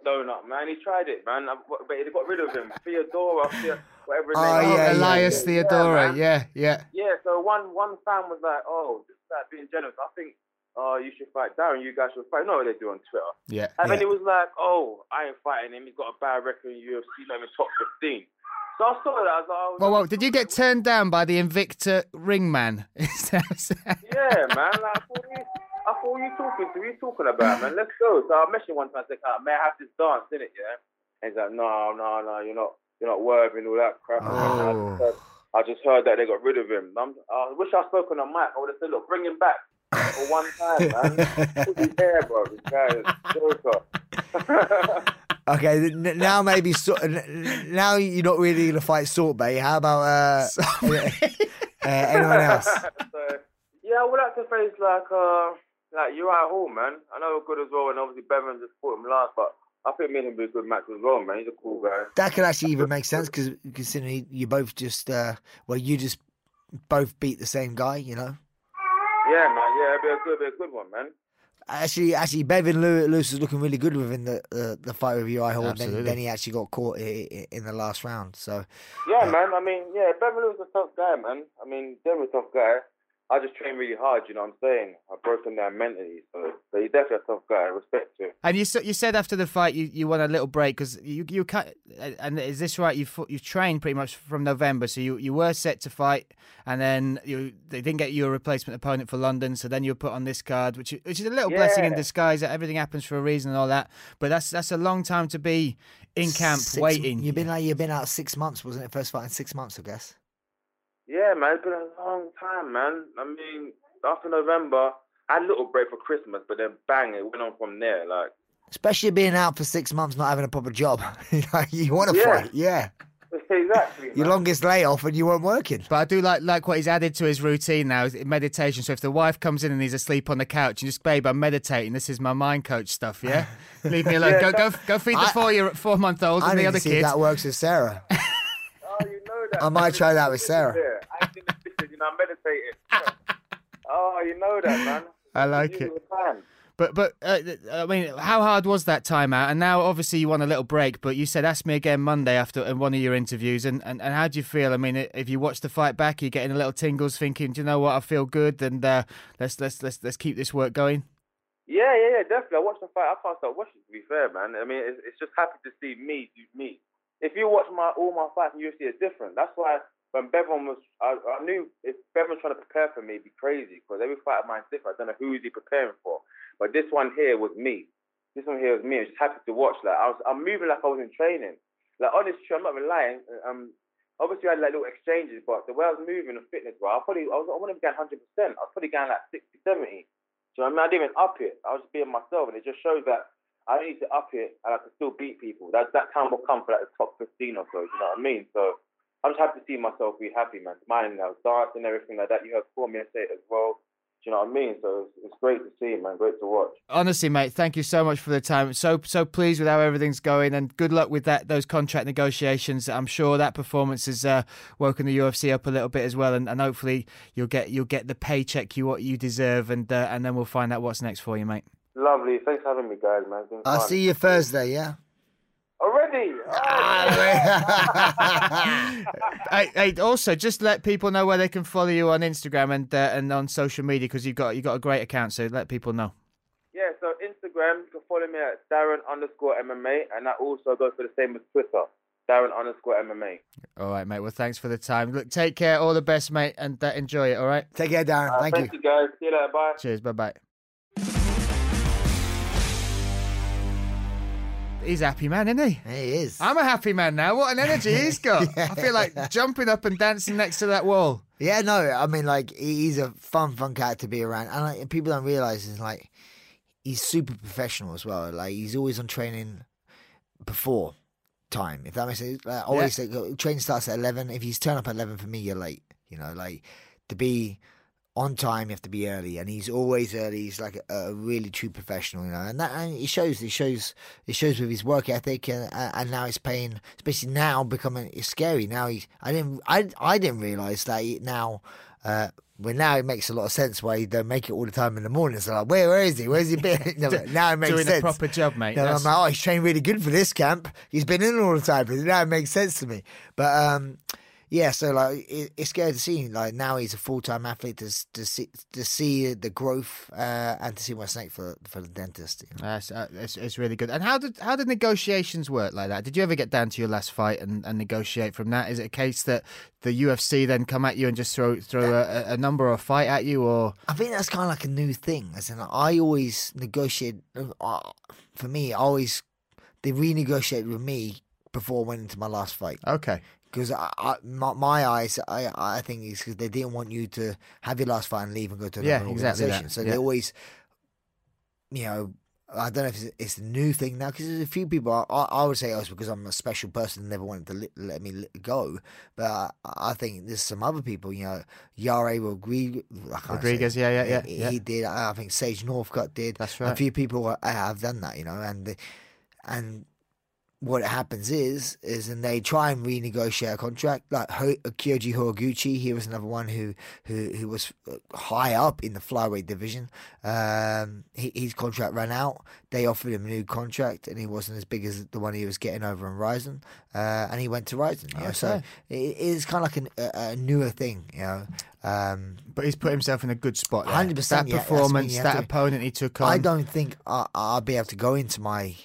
Donut, man. He tried it, man. I- But they got rid of him. Theodorou, Thea- whatever his Oh, name is. yeah, yeah, Elias yeah. Theodorou. man. Yeah, yeah. Yeah, so one one fan was like, "Oh, this is like being generous. I think, uh, you should fight Darren. You guys should fight." You know what they do on Twitter. Yeah. And then Yeah. he was like, "Oh, I ain't fighting him. He's got a bad record in UFC, not even top 15." So I saw that. I was like, oh, Well, well, did you get turned down by the Invicta ringman? Is that- "Yeah, man. Like, I thought you, talking to? What you talking about, man? Let's go." So I messaged him one time. I said, "Ah, "May I have this dance in it?" Yeah. And he's like, "No, no, no. You're not. You're not worthy and all that crap." And I, just heard, I just heard that they got rid of him. I'm, I wish I spoke on the mic. I would have said, "Look, bring him back." For one time, man. His bro. This guy is. Okay, now maybe so- now you're not really gonna fight Bay. How about uh, uh, anyone else? so, yeah, I would like to face like uh like Uriah Hall, man. I know we're good as well, and obviously Bevon just fought him last, but I think me and him will be a good match as well, man. He's a cool guy. That could actually even make sense because considering you both just uh, well, you just both beat the same guy, you know. Yeah, man. Yeah, it'll be a good, be a good one, man. Actually, actually, Bevon Lew- Lewis was looking really good within the uh, the fight with Uriah Hall. And then, then he actually got caught i- i- in the last round. So Yeah, man. I mean, yeah, Bevon Lewis is a tough guy, man. I mean, Devin's a tough guy. I just train really hard, you know what I'm saying? I've broken down mentally, so, so he's definitely a tough guy. I Respect to him. And you you said after the fight you, you want a little break because you you cut and is this right? You have you trained pretty much from November, so you, you were set to fight, and then you they didn't get you a replacement opponent for London, so then you were put on this card, which which is a little blessing in disguise. That everything happens for a reason and all that, but that's that's a long time to be in camp six- waiting. You've been like you've been out six months, wasn't it? First fight in six months, I guess. Yeah, man, it's been a long time, man. I mean, after November, I had a little break for Christmas, but then bang, it went on from there. Like, Especially being out for six months, not having a proper job. you want to Yeah. fight, yeah. exactly. Your man. longest layoff and you weren't working. But I do like like what he's added to his routine now is meditation. So if the wife comes in and he's asleep on the couch, and just babe, I'm meditating. This is my mind coach stuff. Yeah, leave me alone. go go go feed the I- four year four month old I and need the to other see if kids. that works with Sarah. That. I might try that with Sarah. I ain't seen you know, I'm meditating. oh, you know that, man. I like You it. do the time. But but uh, I mean, how hard was that timeout? And now obviously you want a little break. But you said ask me again Monday after in one of your interviews. And, and, and how do you feel? I mean, if you watch the fight back, you're getting a little tingles, thinking, do you know what? I feel good, and uh, let's let's let's let's keep this work going. Yeah, yeah, yeah, definitely. I watched the fight. I can't stop watching. To be fair, man. I mean, it's, it's just happy to see me do me. If you watch my all my fights in UFC, it's different. That's why when Bevon was, I, I knew if Bevon was trying to prepare for me, it'd be crazy because every fight of mine's different. I don't know who is he preparing for, but this one here was me. This one here was me. I was just happy to watch. Like I was, I'm moving like I was in training. Like honestly, I'm not even lying. Um, obviously I had like little exchanges, but the way I was moving and fitness, bro, I probably I was I wasn't even going 100. percent I was probably going like 60, 70. So I mean, I didn't even up it. I was just being myself, and it just shows that I need to up it, and I can still beat people. That that time will come for like the top 15 or so. You know what I mean? So I'm just happy to see myself be happy, man. Smiling now, dancing, everything like that. You heard Cormier say it as well. Do you know what I mean? So it's, it's great to see, man. Great to watch. Honestly, mate, thank you so much for the time. So so pleased with how everything's going, and good luck with that those contract negotiations. I'm sure that performance has uh, woken the UFC up a little bit as well, and, and hopefully you'll get you'll get the paycheck you what you deserve, and uh, and then we'll find out what's next for you, mate. Lovely. Thanks for having me, guys, man. It's been I'll fun. see you Thursday, yeah? Already? me. hey, hey, also, just let people know where they can follow you on Instagram and uh, and on social media because you've got you've got a great account. So let people know. Yeah, so Instagram, you can follow me at Darren underscore MMA, and that also goes for the same as Twitter, Darren underscore MMA. All right, mate. Well, thanks for the time. Look, take care. All the best, mate, and uh, enjoy it. All right. Take care, Darren. Uh, Thank thank you. you, guys. See you later. Bye. Cheers. Bye bye. He's a happy man, isn't he? He is. I'm a happy man now. What an energy he's got. I feel like jumping up and dancing next to that wall. Yeah, no, I mean, like he's a fun, fun cat to be around, and like, people don't realize is like he's super professional as well. Like he's always on training before time. If that makes sense, like, always like, training starts at eleven. If he's turn up at eleven for me, you're late. You know, like to be on time, you have to be early, and he's always early. He's like a, a really true professional, you know, and that and it shows. It shows. It shows with his work ethic, and and now it's paying. Especially now, becoming it's scary. Now he's. I didn't. I I didn't realize that he, now. Uh, well, now it makes a lot of sense why he don't make it all the time in the morning. So like, where where is he? Where's he been? No, now it makes Doing sense. a proper job, mate. No, I'm like, oh, he's trained really good for this camp. He's been in all the time. But now it makes sense to me. But um, yeah, so like it, it's scary to see. Like now he's a full time athlete to to see to see the growth uh, and to see my snake for for the dentist. you know. That's, uh, it's, it's really good. And how did how did negotiations work like that? Did you ever get down to your last fight and, and negotiate from that? Is it a case that the UFC then come at you and just throw throw a, a number or a fight at you, or I think that's kind of like a new thing. As in, I always negotiate. Uh, for me, I always they renegotiated with me before I went into my last fight. okay? Because I, I, my, my eyes, I, I think it's because they didn't want you to have your last fight and leave and go to another Yeah, exactly organization. that, So yeah. they always, you know, I don't know if it's, it's a new thing now because there's a few people. I, I would say oh, it's because I'm a special person and never wanted to li- let me li- go. But I, I think there's some other people. You know, Yair Rodriguez. I can't say Rodriguez, yeah, yeah, yeah, He, yeah. he did. I I think Sage Northcutt did. That's right. A few people uh, have done that. You know, and and what happens is is and they try and renegotiate a contract like Ho- Kyoji Horiguchi he was another one who who who was uh, high up in the flyweight division um he, his contract ran out they offered him a new contract and he wasn't as big as the one he was getting over in Rizin uh, and he went to Rizin you know? so it is kind of like an, a, a newer thing you know um But he's put himself in a good spot. 100%, That yeah, performance, that to- opponent he took on. I don't think I, I'll be able to go into my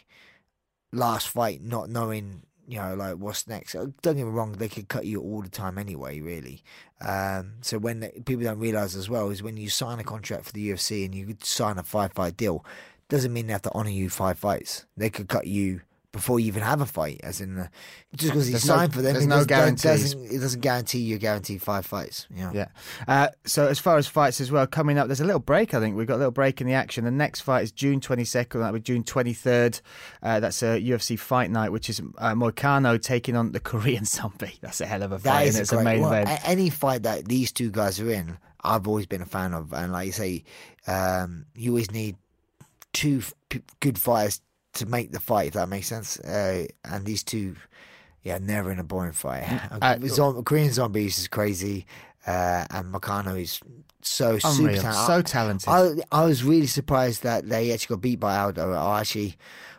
last fight not knowing, you know, like what's next. Uh, Don't get me wrong; they could cut you all the time anyway, really. Um, so when people don't realize as well is when you sign a contract for the UFC and you sign a five-fight deal, doesn't mean they have to honor you five fights. They could cut you. Before you even have a fight, as in uh, just because you There's no- signed for them, there's no. Doesn't, it doesn't guarantee you guarantee five fights. Know? Yeah. Uh, so as far as fights as well, coming up, there's a little break. I think we've got a little break in the action. The next fight is June 22nd. That'll be June 23rd. Uh, that's a UFC fight night, which is uh, Moicano taking on the Korean Zombie. That's a hell of a That fight. is and a it's a main well, event. Any fight that these two guys are in, I've always been a fan of. And like you say, um, you always need two f- good fighters to make the fight. If that makes sense. Uh, and these two, yeah, never in a boring fight. Uh, Zom- Korean Zombies is crazy, uh, and Moicano is so super talented. So talented. I, I was really surprised that they actually got beat by Aldo. I actually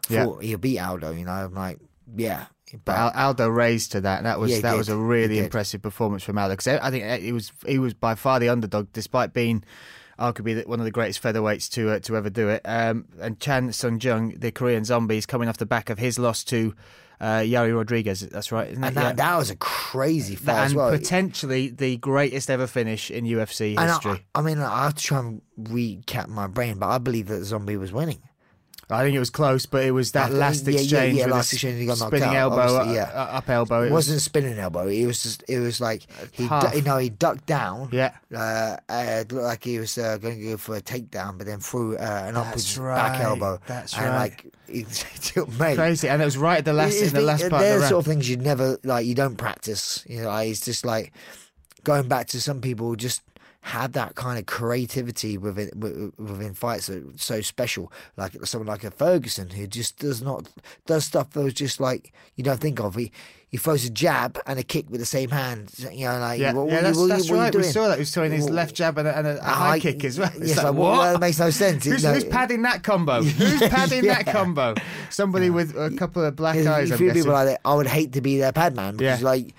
Yeah. thought he'll beat Aldo. You know, I'm like, yeah. But Al- Aldo raised to that. That was Yeah, that did. was a really impressive performance from Aldo. Because I think he was he was by far the underdog, despite being arguably the- one of the greatest featherweights to uh, to ever do it. Um, and Chan Sung Jung, the Korean zombie, is coming off the back of his loss to uh, Yair Rodriguez. That's right, isn't and that, Yeah. that was a crazy fight and as well. potentially the greatest ever finish in UFC history. I, I mean, I have to try and recap my brain, but I believe that Zombie was winning. I, think it was close, but it was that I last yeah, yeah, exchange. yeah, with last exchange, he got knocked spinning out, elbow, uh, yeah. uh, up elbow. It It was wasn't a spinning elbow. It was just. It was like he, Half. du- you know, he ducked down. Yeah. Uh, uh, it looked like he was uh, going to go for a takedown, but then threw uh, an upwards back right, elbow. that's and right. like he, mate, crazy, and it was right at the last in the last part They're of the the sort of things you'd never like. You don't practice. You know, like, it's just like going back to some people just have that kind of creativity within within fights that so special. Like someone like a Ferguson who just does not does stuff that was just like you don't think of. He he throws a jab and a kick with the same hand. You know, like Yeah, what, yeah what- that's, what- that's what right. We saw that. He was throwing his left jab and a, and a, a high high- kick as well. It's yes, like, like, well, what? that makes no sense. Who's, No. who's padding that combo? Who's padding that combo? Somebody with a couple of black eyes. A few people like that. I would hate to be their pad man because, Yeah. like,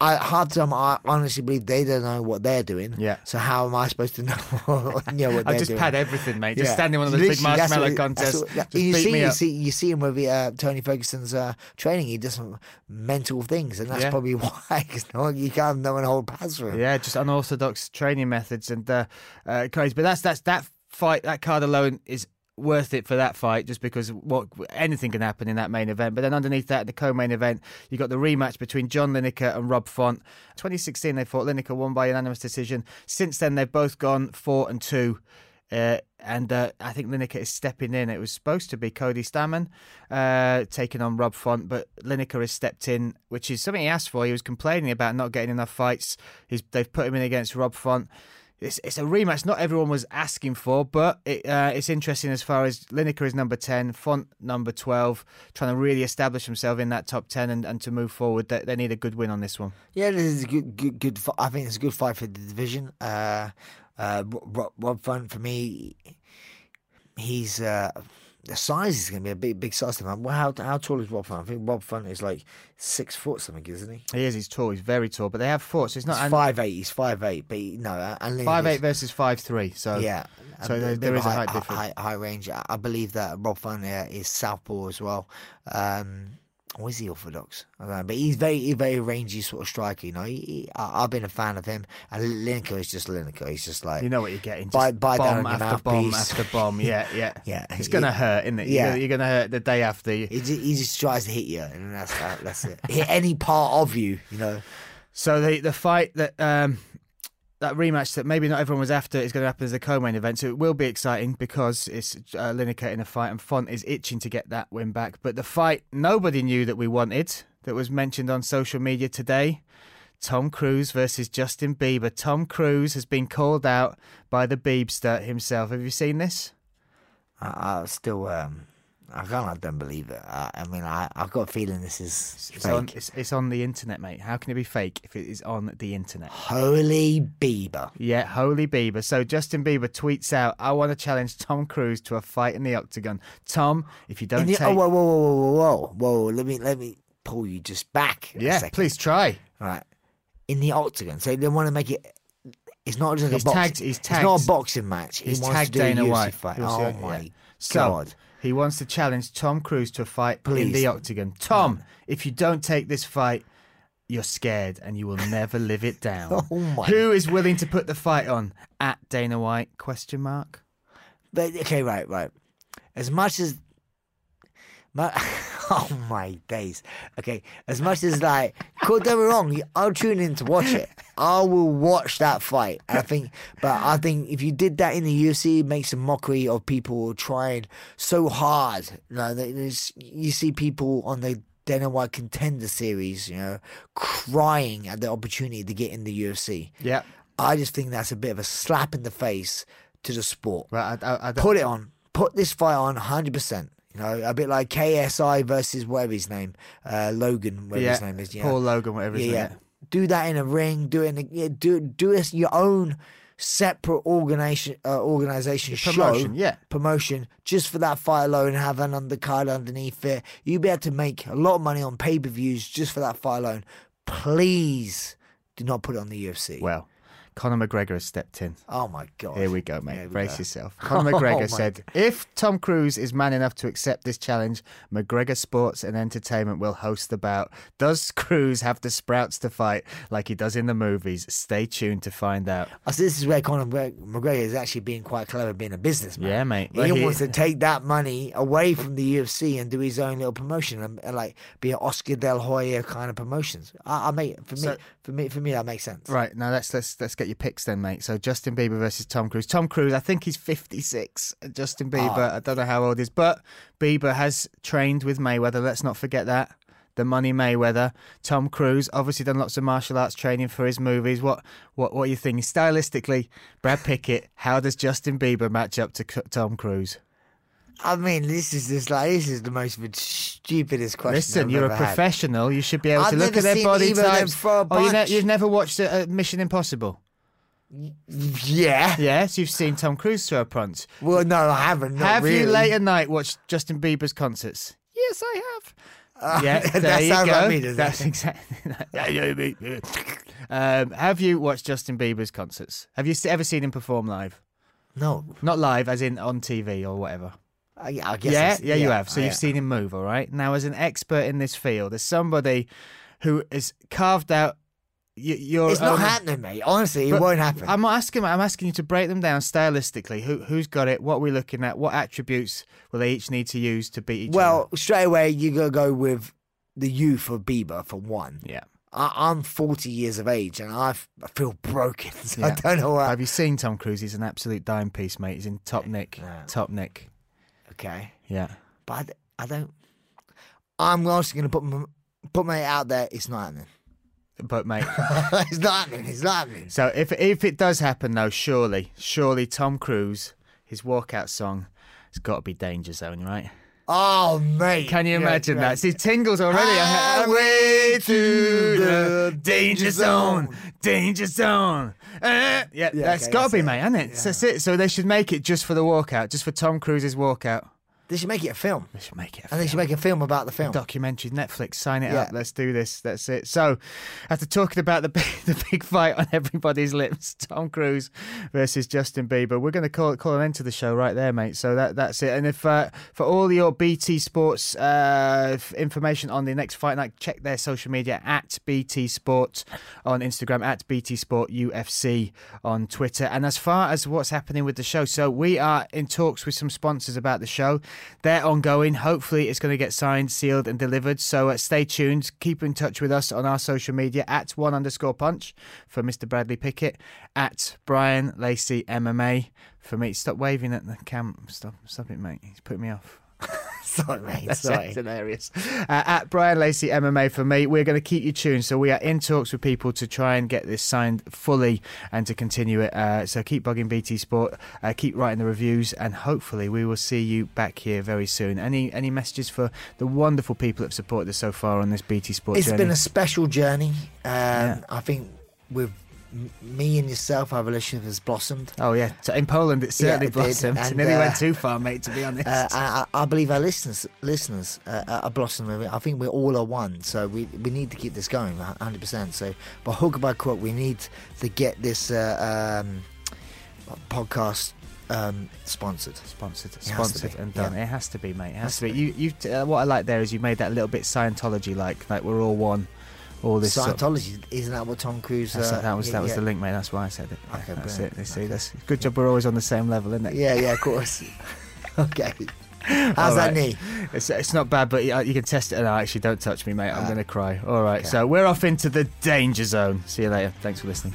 I the time I honestly believe they don't know what they're doing. Yeah. So how am I supposed to know? you know what I they're doing? I just doing? pad everything, mate. Just Yeah. stand in one of those big Literally, that's marshmallow what- contests. what- you see, you up. see, you see him with uh, Tony Ferguson's uh, training. He does some mental things, and that's Yeah. probably why. Because no one, you can't no one hold pads for him. Yeah, just unorthodox training methods and uh, uh, crazy. But that's that's that fight. That card alone is worth it for that fight, just because what anything can happen in that main event. But then underneath that, the co-main event, you got the rematch between John Lineker and Rob Font. 2016, they fought. Lineker won by unanimous decision. Since then, they've both gone four and two. Uh, and uh, I think Lineker is stepping in. It was supposed to be Cody Stamann uh, taking on Rob Font, but Lineker has stepped in, which is something he asked for. He was complaining about not getting enough fights. He's, they've put him in against Rob Font. It's, it's a rematch not everyone was asking for, but it, uh, it's interesting as far as Lineker is number 10, Font number 12, trying to really establish himself in that top 10 and, and to move forward. They, they need a good win on this one. Yeah, this is a good, good, good. I think it's a good fight for the division. Uh, uh, Rob, Font for me, he's uh, the size is going to be a big, big size to him. Well, how how tall is Rob Font? I think Rob Font is like six foot something, isn't he? He is, he's tall, he's very tall, but they have fought, so it's not. He's five eight. He's five eight, but he, no, and Five eight versus five three. So yeah. so a there, there a high, height difference. High, high range. I believe that Rob Font is southpaw as well. Um, or is he orthodox? I don't know, but he's very, he's very rangy sort of striker. You know, he, he, I, I've been a fan of him. And Lineker is just Lineker. He's just like You know what you're getting. Just Bite- bite bomb after bomb after bomb. Yeah, yeah, Yeah. It's gonna He- hurt, isn't it? yeah. You're, gonna, hurt the day after. He just, he just tries to hit you, and that's that, that's it. Hit any part of you, you know. So the the fight that um, that rematch that maybe not everyone was after is going to happen as a co-main event. So it will be exciting because it's uh, Lineker in a fight, and Font is itching to get that win back. But the fight nobody knew that we wanted that was mentioned on social media today. Tom Cruise versus Justin Bieber. Tom Cruise has been called out by the Biebster himself. Have you seen this? I, I still, um, I can't, believe it. I, I mean, I, I've got a feeling this is It's fake. on, it's, it's on the internet, mate. How can it be fake if it is on the internet? Holy Bieber. Yeah, holy Bieber. So Justin Bieber tweets out, "I want to challenge Tom Cruise to a fight in the octagon." Tom, if you don't the- take, oh, whoa, whoa, whoa, whoa, whoa, whoa! Let me, let me pull you just back. yeah, please try. Right. In the octagon. So they want to make it. It's not just He's a box. tagged- he's It's not a boxing match. He He's tagged Dana White. fight. Oh yeah. my So god! He wants to challenge Tom Cruise to a fight in the octagon. Tom, if you don't take this fight, you're scared and you will never live it down. Oh my- Who is willing to put the fight on? At Dana White? Question mark. But okay, right, right. As much as, my, oh my days. Okay, as much as like, could don't be wrong. I'll tune in to watch it. I will watch that fight. I think, but I think if you did that in the UFC, it makes a mockery of people trying so hard. You know, there's, you see people on the Dana White Contender Series, you know, crying at the opportunity to get in the UFC. Yeah. I just think that's a bit of a slap in the face to the sport. Right. I, I, I Put it on. Put this fight on 100%. Know, a bit like KSI versus whatever his name, uh, Logan, whatever his name is. Yeah. Paul Logan, whatever his yeah, name. yeah. Do that in a ring. Do it in a, yeah, do do it your own separate organization uh, organization show promotion, yeah. promotion just for that fight alone. Have an undercard underneath it. You'd be able to make a lot of money on pay per views just for that fight alone. Please do not put it on the UFC. Well, Conor McGregor has stepped in. oh my god! Here we go, mate. We Brace go. yourself. Conor Oh McGregor my said, if Tom Cruise is man enough to accept this challenge, McGregor Sports and Entertainment will host the bout. Does Cruise have the sprouts to fight like he does in the movies? Stay tuned to find out. I see this is where Conor McGregor is actually being quite clever being a businessman. Yeah, mate. He Well, he- wants to take that money away from the UFC and do his own little promotion and, and like be an Oscar De Hoya kind of promotions. I, I for me, So- for me, for me, that makes sense. Right, now let's let's let's get your picks then, mate. So Justin Bieber versus Tom Cruise. Tom Cruise, I think he's 56. Justin Bieber, Ah. I don't know how old he is, but Bieber has trained with Mayweather. Let's not forget that. the Money Mayweather. Tom Cruise obviously done lots of martial arts training for his movies. What what what are you thinking stylistically? Brad Pickett. How does Justin Bieber match up to Tom Cruise? I mean, this is just like this is the most stupidest question. Listen, I've you're a had. professional. You should be able I've to look at their body either of them types. oh, you ne- you've never watched uh, uh, Mission Impossible? Yeah. Yes, you've seen Tom Cruise throw a punch. Well, no, I haven't. not have you late at night watched Justin Bieber's concerts? Yes, I have. Uh, yeah, that you sounds go. like me, doesn't That's it? exactly. um, have you watched Justin Bieber's concerts? Have you ever seen him perform live? No. Not live, as in on TV or whatever. I, I guess. Yeah, it's- yeah, you have. So I- you've seen him move, all right. Now, as an expert in this field, as somebody who has carved out your, It's not happening, mate. Honestly, it won't happen. I'm asking. I'm asking you to break them down stylistically. Who who's got it? What are we looking at? What attributes will they each need to use to beat each well, other? straight away, you gotta go with the youth of Bieber for one. Yeah. I, I'm 40 years of age and I feel broken. So I don't know what. Have you seen Tom Cruise? He's an absolute dime piece, mate. He's in top nick. Top nick. Okay. Yeah. But I, d- I don't. I'm also going to put my, put my out there. It's not happening. But mate. it's not happening. It's not happening. so if if it does happen though, surely, surely Tom Cruise, his walkout song, has got to be Danger Zone, right? Oh, mate. Can you Yeah, imagine right. that? See, tingles already. Highway to the danger zone, danger zone. Uh, yeah, that's okay, got to be, it. mate, hasn't it? So That's it. So they should make it just for the walkout, just for Tom Cruise's walkout. They should make it a film. They should make it. A And they should make a film about the film. documentary Netflix. Sign it Yeah. up. Let's do this. That's it. So, after talking about the big, the big fight on everybody's lips, Tom Cruise versus Justin Bieber, we're going to call call an end to the show right there, mate. So that that's it. And if uh, for all your BT Sports uh, information on the next fight night, check their social media at BT Sport on Instagram, at BT Sport UFC on Twitter. And as far as what's happening with the show, so we are in talks with some sponsors about the show. They're ongoing. Hopefully, it's going to get signed, sealed, and delivered. So uh, stay tuned. Keep in touch with us on our social media at one underscore punch for Mr. Bradley Pickett, at Bryan Lacey MMA for me. Stop waving at the cam. Stop, stop it, mate. He's putting me off. Sorry, mate. That's Sorry. hilarious. Uh, at Bryan Lacey MMA for me, we're going to keep you tuned. So we are in talks with people to try and get this signed fully and to continue it. Uh, so keep bugging BT Sport, uh, keep writing the reviews, and hopefully we will see you back here very soon. Any any messages for the wonderful people that have supported us so far on this BT Sport It's journey? been a special journey. Um, Yeah. I think m- me and yourself, our relationship has blossomed. Oh yeah, so in Poland it certainly Yeah, it did. blossomed. It And, nearly uh, went too far, mate. To be honest. Uh, I, I believe our listeners listeners uh, are blossoming. I think we're all a one, so we we need to keep this going, 100. percent So, by hook by crook, we need to get this uh, um, podcast um, sponsored. Sponsored, It sponsored, and done. yeah. It has to be, mate. It has, Has to be. be. You, you. Uh, what I like there is you made that a little bit Scientology-like, like we're all one. All this. sort of- isn't that what Tom Cruise? Uh, that was yeah, that was yeah. the link, mate. That's why I said it. Okay, that's brilliant. it. You see, that's good job. We're always on the same level, isn't it? Yeah, yeah, of course. okay. How's that knee? It's, it's not bad, but you, you can test it. No, actually, don't touch me, mate. I'm Ah. going to cry. All right, Okay. so we're off into the danger zone. See you later. Thanks for listening.